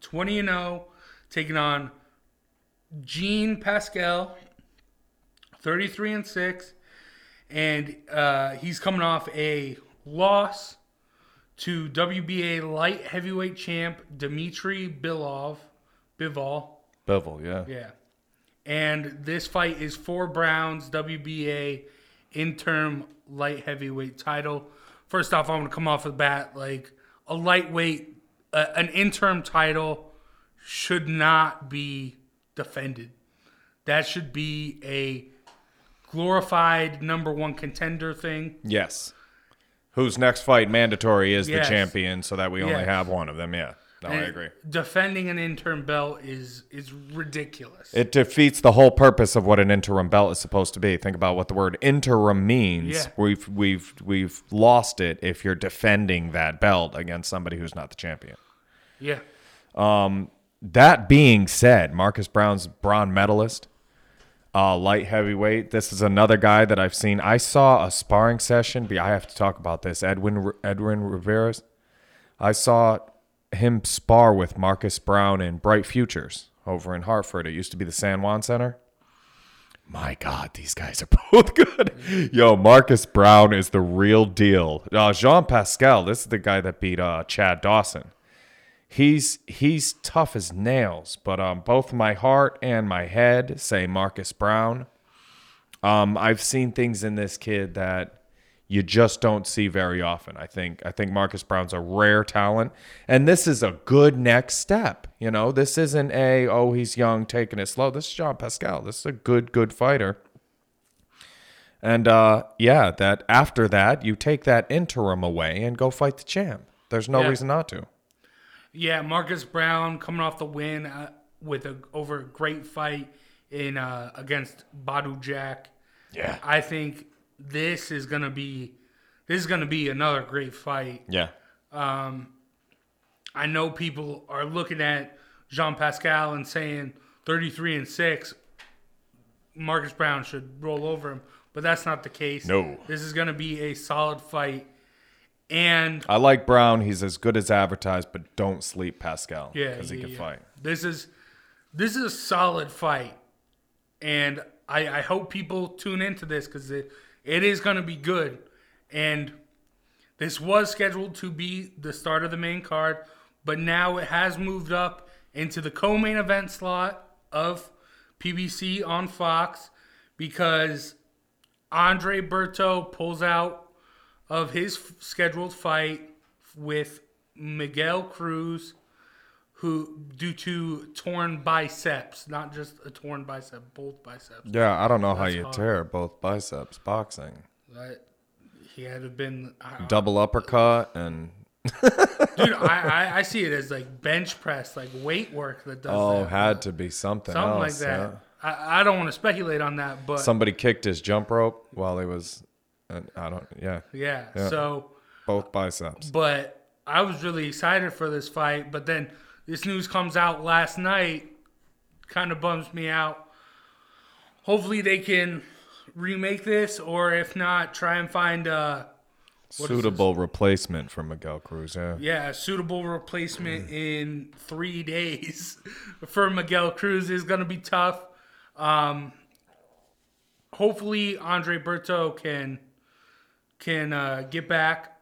20 and 0, taking on Jean Pascal, 33 and 6. And uh, he's coming off a loss to WBA light heavyweight champ Dmitry Bilov. Bivol. Bevel, yeah. Yeah. And this fight is for Browne's WBA interim light heavyweight title. First off, I'm going to come off the bat like a lightweight, uh, an interim title should not be defended. That should be a glorified number one contender thing. Yes. Whose next fight mandatory is Yes. the champion, so that we only Yes. have one of them. Yeah. No, I agree. Defending an interim belt is is ridiculous. It defeats the whole purpose of what an interim belt is supposed to be. Think about what the word interim means. Yeah. We've we've we've lost it if you're defending that belt against somebody who's not the champion. yeah. Um That being said, Marcus Browne's bronze medalist, uh, light heavyweight. This is another guy that I've seen. I saw a sparring session. I have to talk about this. Edwin Edwin Rivera's. I saw him spar with Marcus Browne in Bright Futures over in Hartford. It used to be the San Juan Center. My God, these guys are both good. Yo, Marcus Browne is the real deal. Uh, Jean Pascal, this is the guy that beat uh, Chad Dawson he's he's tough as nails. But um, both my heart and my head say Marcus Browne. Um, I've seen things in this kid that you just don't see very often. I think I think Marcus Browne's a rare talent, and this is a good next step. You know, this isn't a oh he's young taking it slow. This is John Pascal. This is a good good fighter. And uh, yeah, that after that you take that interim away and go fight the champ. There's no Yeah. reason not to. Yeah, Marcus Browne coming off the win uh, with a over a great fight in uh, against Badu Jack. Yeah. I think this is gonna be this is gonna be another great fight. Yeah. Um, I know people are looking at Jean Pascal and saying 33 and six. Marcus Browne should roll over him, but that's not the case. No. This is going to be a solid fight. And I like Browne. He's as good as advertised, but don't sleep Pascal yeah, because he yeah, can yeah. fight. This is this is a solid fight, and I, I hope people tune into this because it it is going to be good. And this was scheduled to be the start of the main card, but now it has moved up into the co-main event slot of PBC on Fox because Andre Berto pulls out of his scheduled fight with Miguel Cruz, who due to torn biceps, not just a torn bicep, both biceps. Yeah, I don't know how you hard. tear both biceps boxing. That he had to have been. Double uppercut and dude, I, I I see it as like bench press, like weight work that does. That. Oh, that. had to be something, something like that. yeah. I, I don't want to speculate on that, but Somebody kicked his jump rope while he was. I don't. Yeah, yeah, Yeah. So, both biceps. but I was really excited for this fight, but then this news comes out last night, kind of bums me out. Hopefully they can remake this, or if not, try and find a Suitable replacement for Miguel Cruz. Yeah. yeah a suitable replacement in three days for Miguel Cruz is going to be tough. Um, hopefully Andre Berto can can uh, get back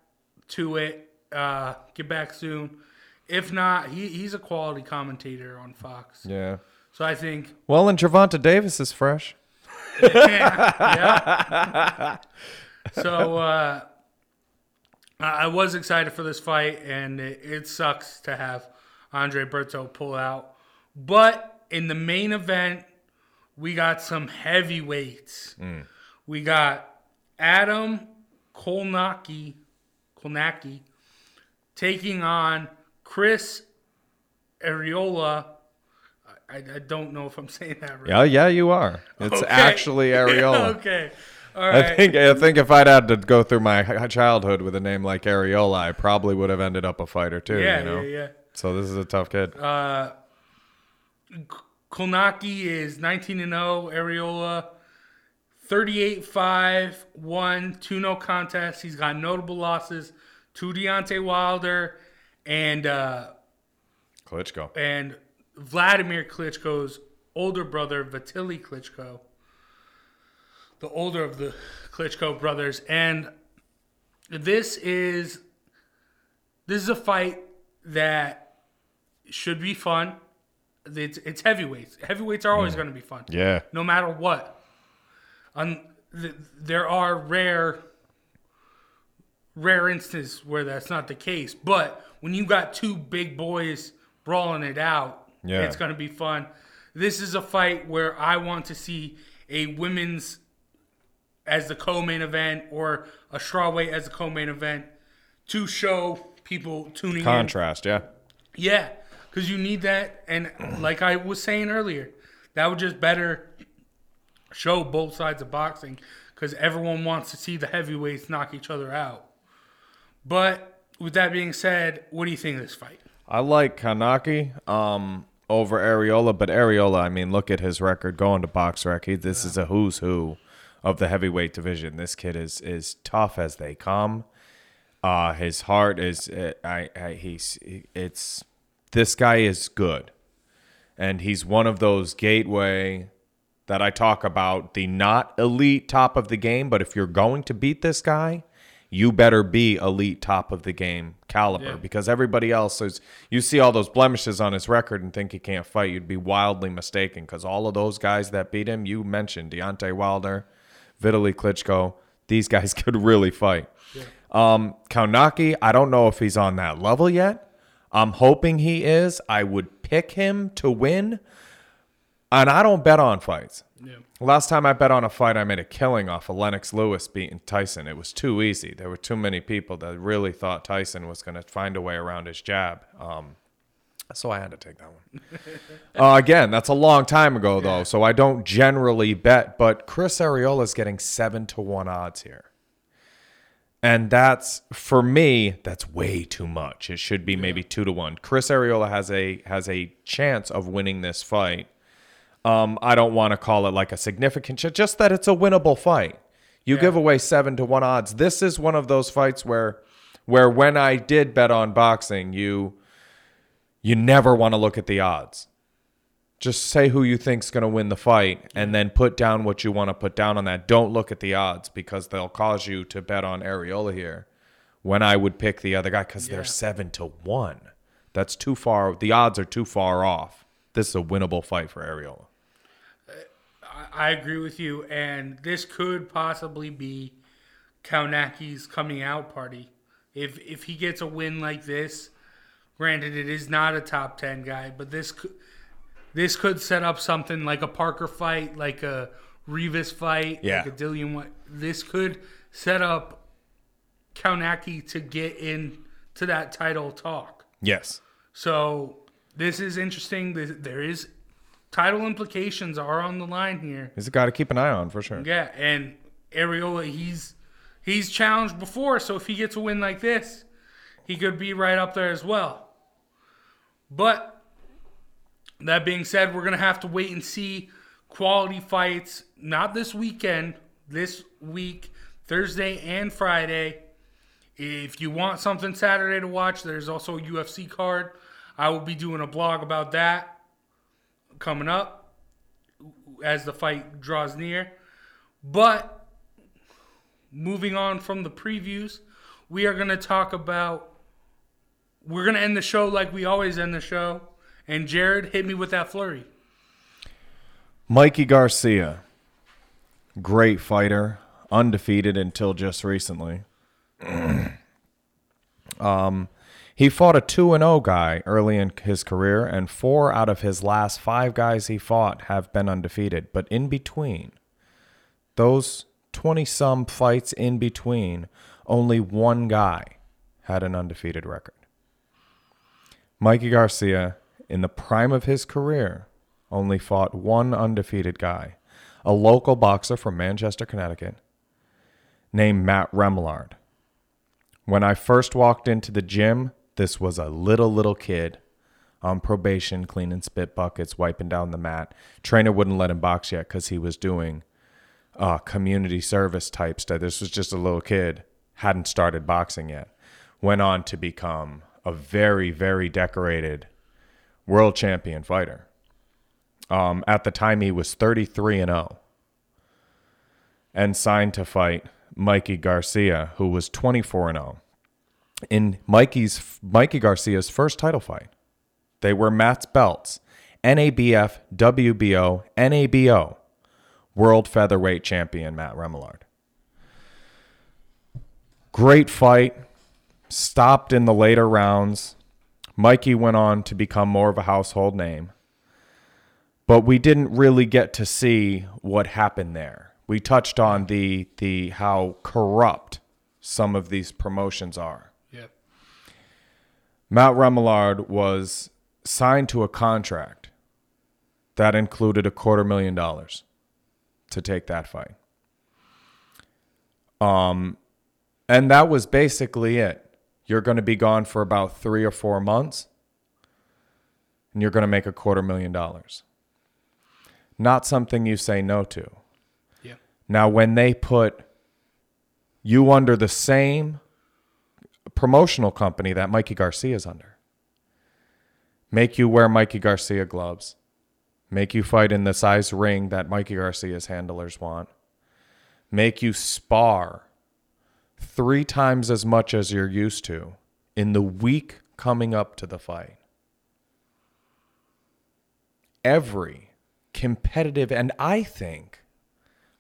to it, uh, get back soon. If not, he, he's a quality commentator on Fox. Yeah. So I think Well, and Gervonta Davis is fresh. yeah. so uh, I was excited for this fight, and it, it sucks to have Andre Berto pull out. But in the main event, we got some heavyweights. We got Adam Kownacki, Kownacki taking on Chris Arreola. I, I don't know if I'm saying that right. Yeah, yeah, you are. It's Okay. actually Arreola. okay. All right. I think I think if I'd had to go through my childhood with a name like Arreola, I probably would have ended up a fighter too. yeah, you know? yeah, yeah. So this is a tough kid. Uh, Kownacki is 19 and 0. Arreola 38 5 1 2 no contests. He's got notable losses to Deontay Wilder and uh, Klitschko. and Vladimir Klitschko's older brother Vasily Klitschko, the older of the Klitschko brothers, and this is this is a fight that should be fun. It's, it's heavyweights. Heavyweights are always going to be fun Yeah. no matter what. Um, th- there are rare, rare instance where that's not the case. But when you got two big boys brawling it out, Yeah. it's going to be fun. This is a fight where I want to see a women's as the co-main event or a strawweight as the co-main event to show people tuning in. Contrast. Yeah. Yeah, because you need that, and like I was saying earlier, that would just better show both sides of boxing because everyone wants to see the heavyweights knock each other out. But with that being said, what do you think of this fight? I like Kownacki um, over Arreola, but Arreola, I mean, look at his record going to box rec. He, this is a who's who of the heavyweight division. This kid is is tough as they come. Uh, his heart is uh, I, I he's it's this guy is good, and he's one of those gateway that I talk about the not elite top of the game, but if you're going to beat this guy, you better be elite top of the game caliber Yeah. because everybody else is you see all those blemishes on his record and think he can't fight, you'd be wildly mistaken because all of those guys that beat him, you mentioned Deontay Wilder, Vitaly Klitschko, these guys could really fight. Um, Kownacki, I don't know if he's on that level yet. I'm hoping he is. I would pick him to win. And I don't bet on fights. Yeah. Last time I bet on a fight, I made a killing off of Lennox Lewis beating Tyson. It was too easy. There were too many people that really thought Tyson was going to find a way around his jab. Um, so I had to take that one. uh, again, that's a long time ago, though, so I don't generally bet. But Chris Arreola is getting seven to one odds here. And that's for me, that's way too much. It should be maybe two to one. Chris Arreola has a has a chance of winning this fight. Um, I don't want to call it like a significant shit, just that it's a winnable fight. You Yeah. give away seven to one odds. This is one of those fights where, where when I did bet on boxing, you, you never want to look at the odds. Just say who you think's going to win the fight, and then put down what you want to put down on that. Don't look at the odds because they'll cause you to bet on Arreola here. When I would pick the other guy because Yeah. they're seven to one. That's too far. The odds are too far off. This is a winnable fight for Arreola. I, agree with you, and this could possibly be Kownacki's coming out party. If if he gets a win like this, granted it is not a top ten guy, but this could this could set up something like a Parker fight, like a Revis fight, Yeah. like a Dillian. Whyte. This could set up Kownacki to get in to that title talk. Yes. So this is interesting. There is title implications are on the line here. He's a guy to keep an eye on for sure. Yeah, and Arreola, he's he's challenged before, so if he gets a win like this, he could be right up there as well. But that being said, we're gonna have to wait and see quality fights. Not this weekend, this week, Thursday and Friday. If you want something Saturday to watch, there's also a UFC card. I will be doing a blog about that coming up as the fight draws near. But moving on from the previews, we are going to talk about. We're going to end the show like we always end the show. And Jared hit me with that flurry. Mikey Garcia, great fighter, undefeated until just recently. um, he fought a 2 and 0 guy early in his career and 4 out of his last 5 guys he fought have been undefeated, but in between those 20 some fights in between, only one guy had an undefeated record. Mikey Garcia, in the prime of his career, only fought one undefeated guy, a local boxer from Manchester, Connecticut, named Matt Remillard. When I first walked into the gym, this was a little, little kid on probation, cleaning spit buckets, wiping down the mat. Trainer wouldn't let him box yet because he was doing uh, community service type stuff. This was just a little kid, hadn't started boxing yet. Went on to become a very, very decorated world champion fighter. Um, at the time, he was 33 and 0 and signed to fight Mikey Garcia, who was 24 and 0 in Mikey's Mikey Garcia's first title fight. They were Matt's belts, NABF, WBO, NABO, world featherweight champion Matt Remillard. Great fight, stopped in the later rounds. Mikey went on to become more of a household name. But we didn't really get to see what happened there. We touched on the the how corrupt some of these promotions are. Matt Remillard was signed to a contract that included a quarter million dollars to take that fight. Um, and that was basically it. You're going to be gone for about three or four months, and you're going to make a quarter million dollars. Not something you say no to. Yep. Now, when they put you under the same promotional company that Mikey Garcia is under, make you wear Mikey Garcia gloves, make you fight in the size ring that Mikey Garcia's handlers want, make you spar three times as much as you're used to in the week coming up to the fight. Every competitive, and I think,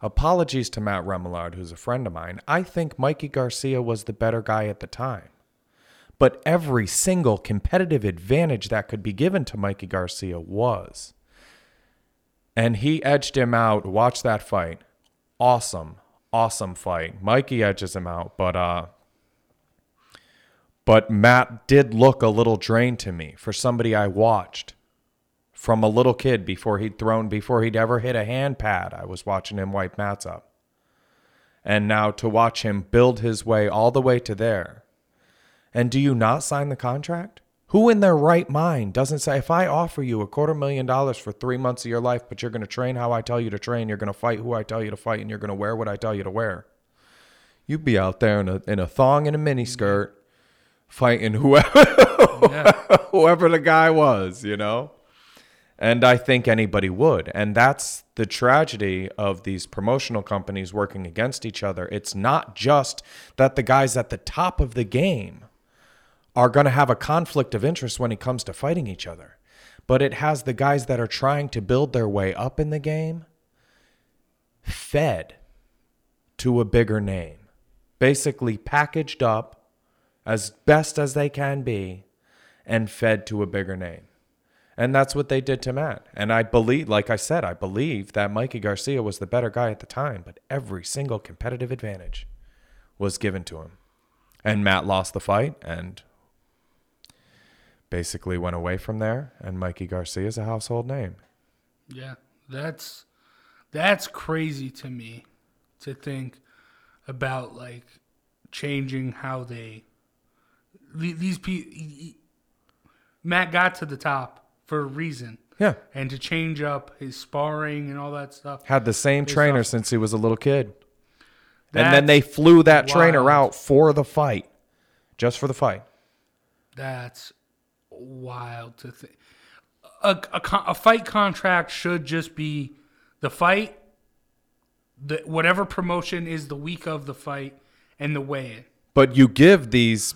apologies to Matt Remillard, who's a friend of mine, I think Mikey Garcia was the better guy at the time. But every single competitive advantage that could be given to Mikey Garcia was. And he edged him out. Watch that fight. Awesome, awesome fight. Mikey edges him out, but uh but Matt did look a little drained to me for somebody I watched from a little kid before he'd thrown before he'd ever hit a hand pad. I was watching him wipe mats up. And now to watch him build his way all the way to there. And do you not sign the contract? Who in their right mind doesn't say, if I offer you a quarter million dollars for three months of your life, but you're going to train how I tell you to train, you're going to fight who I tell you to fight, and you're going to wear what I tell you to wear? You'd be out there in a, in a thong and a mini skirt fighting whoever, whoever the guy was, you know? And I think anybody would. And that's the tragedy of these promotional companies working against each other. It's not just that the guys at the top of the game are going to have a conflict of interest when it comes to fighting each other, but it has the guys that are trying to build their way up in the game fed to a bigger name, basically packaged up as best as they can be and fed to a bigger name. And that's what they did to Matt. And I believe, like I said, I believe that Mikey Garcia was the better guy at the time, but every single competitive advantage was given to him. And Matt lost the fight and basically went away from there. And Mikey Garcia is a household name. Yeah, that's that's crazy to me to think about like changing how they these people. Matt got to the top for a reason. Yeah. And to change up his sparring and all that stuff. Had the same trainer off- since he was a little kid. and then they flew that trainer out for the fight. Just for the fight. That's wild to think. A, a, a fight contract should just be the fight, the whatever promotion is the week of the fight, and the weigh-in. But you give these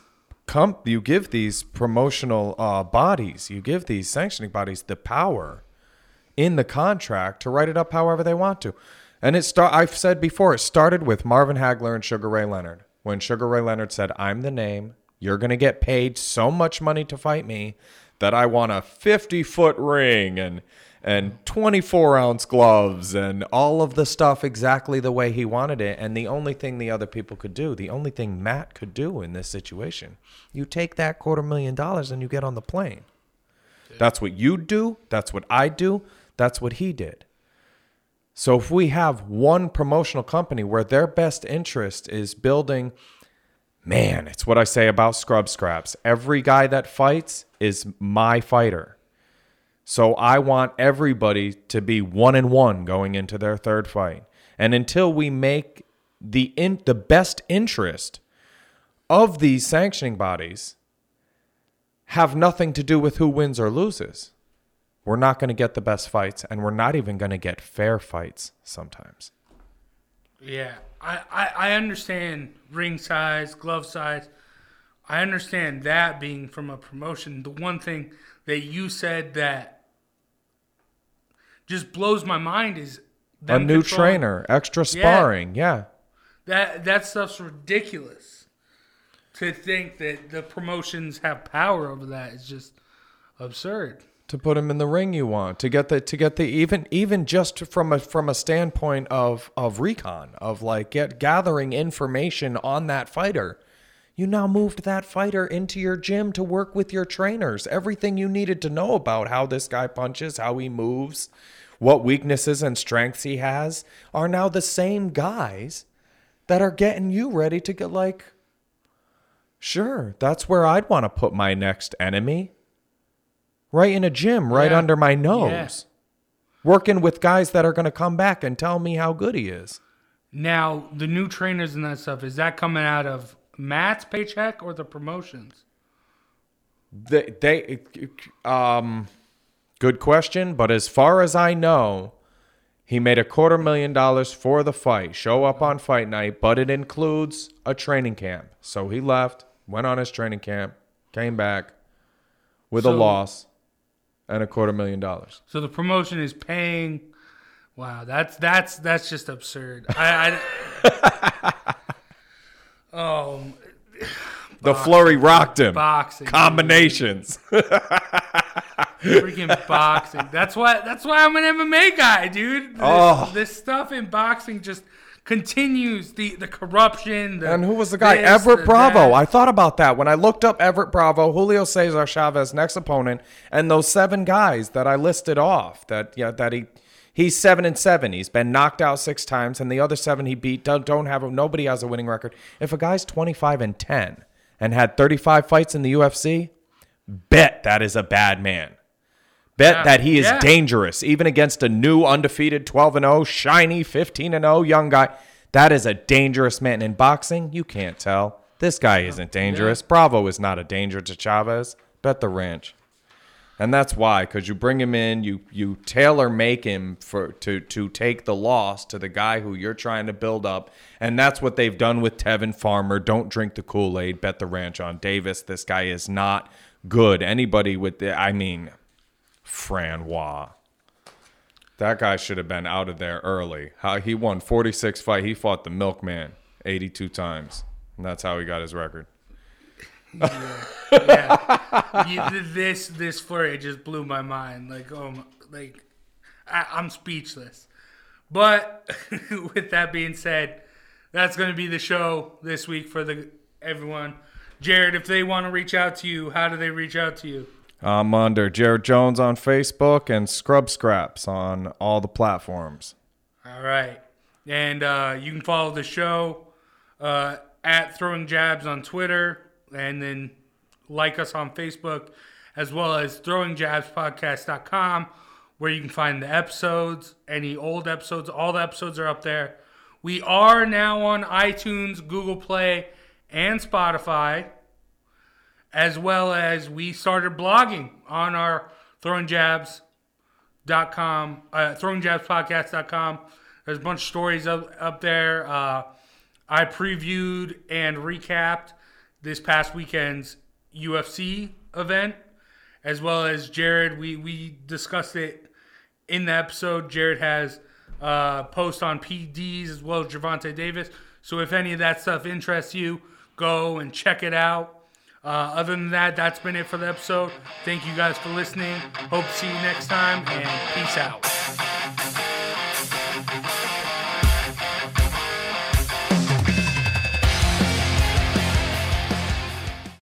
comp you give these promotional uh, bodies, you give these sanctioning bodies the power in the contract to write it up however they want to. And it start I've said before, it started with Marvin Hagler and Sugar Ray Leonard. When Sugar Ray Leonard said, I'm the name, you're gonna get paid so much money to fight me that I want a fifty foot ring and and 24 ounce gloves and all of the stuff exactly the way he wanted it. And the only thing the other people could do, the only thing Matt could do in this situation, you take that quarter million dollars and you get on the plane. That's what you do. That's what I do. That's what he did. So if we have one promotional company where their best interest is building, man, it's what I say about scrub scraps. Every guy that fights is my fighter. So I want everybody to be one and one going into their third fight. And until we make the in, the best interest of these sanctioning bodies have nothing to do with who wins or loses, we're not going to get the best fights and we're not even going to get fair fights sometimes. Yeah, I, I, I understand ring size, glove size. I understand that being from a promotion. The one thing that you said that just blows my mind is A new controlling- trainer, extra sparring, yeah. That that stuff's ridiculous. To think that the promotions have power over that is just absurd. to put him in the ring you want to get the to get the even even just from a from a standpoint of of recon of like get gathering information on that fighter you now moved that fighter into your gym to work with your trainers everything you needed to know about how this guy punches how he moves what weaknesses and strengths he has are now the same guys that are getting you ready to get like sure that's where i'd want to put my next enemy right in a gym right Yeah. under my Yeah. nose working with guys that are going to come back and tell me how good he is Now the new trainers and that stuff is that coming out of Matt's paycheck or the promotions? they, they um good question but as far as i know he made a quarter million dollars for the fight show up on fight night but it includes a training camp so he left went on his training camp came back with a loss and a quarter million dollars So the promotion is paying. Wow, that's that's that's just absurd. I, I oh, the flurry rocked him boxing, combinations freaking boxing. That's why that's why I'm an MMA guy, dude. This, Oh. this stuff in boxing just continues the the corruption. The And who was the guy? this, Evert the Bravo. that. I thought about that when I looked up Evert Bravo, Julio Cesar Chavez next opponent, and those seven guys that I listed off. That yeah, that he he's seven and seven. He's been knocked out six times, and the other seven he beat don't, don't have. A, nobody has a winning record. If a guy's twenty five and ten and had thirty five fights in the UFC, bet that is a bad man. Bet Yeah. that he is Yeah. dangerous, even against a new undefeated 12 and 0, shiny 15 and 0 young guy. That is a dangerous man. In boxing, you can't tell. This guy isn't dangerous. Bravo is not a danger to Chavez. Bet the ranch. And that's why, because you bring him in, you you tailor make him for to to take the loss to the guy who you're trying to build up, and that's what they've done with Tevin Farmer. Don't drink the Kool Aid. Bet the ranch on Davis. This guy is not good. Anybody with the, I mean, Frenois. That guy should have been out of there early. How he won 46 fight. He fought the Milkman 82 times, and that's how he got his record. Yeah. You- this this flurry just blew my mind. Like oh, my, like I, I'm speechless. But with that being said, that's going to be the show this week for the everyone. Jared, if they want to reach out to you, how do they reach out to you? I'm under Jared Jones on Facebook and Scrub Scraps on all the platforms. All right. And uh, you can follow the show uh, at Throwing Jabs on Twitter and then like us on Facebook as well as throwingjabspodcast.com where you can find the episodes, any old episodes. All the episodes are up there. We are now on iTunes, Google Play, and Spotify, as well as we started blogging on our Throwing Jabs dot com uh, throwingjabspodcast.com there's a bunch of stories up, up there uh, i previewed and recapped this past weekend's ufc event as well as jared we, we discussed it in the episode jared has uh, post on pds as well as Gervonta Davis so if any of that stuff interests you go and check it out uh, other than that, that's been it for the episode. Thank you guys for listening. Hope to see you next time, and peace out.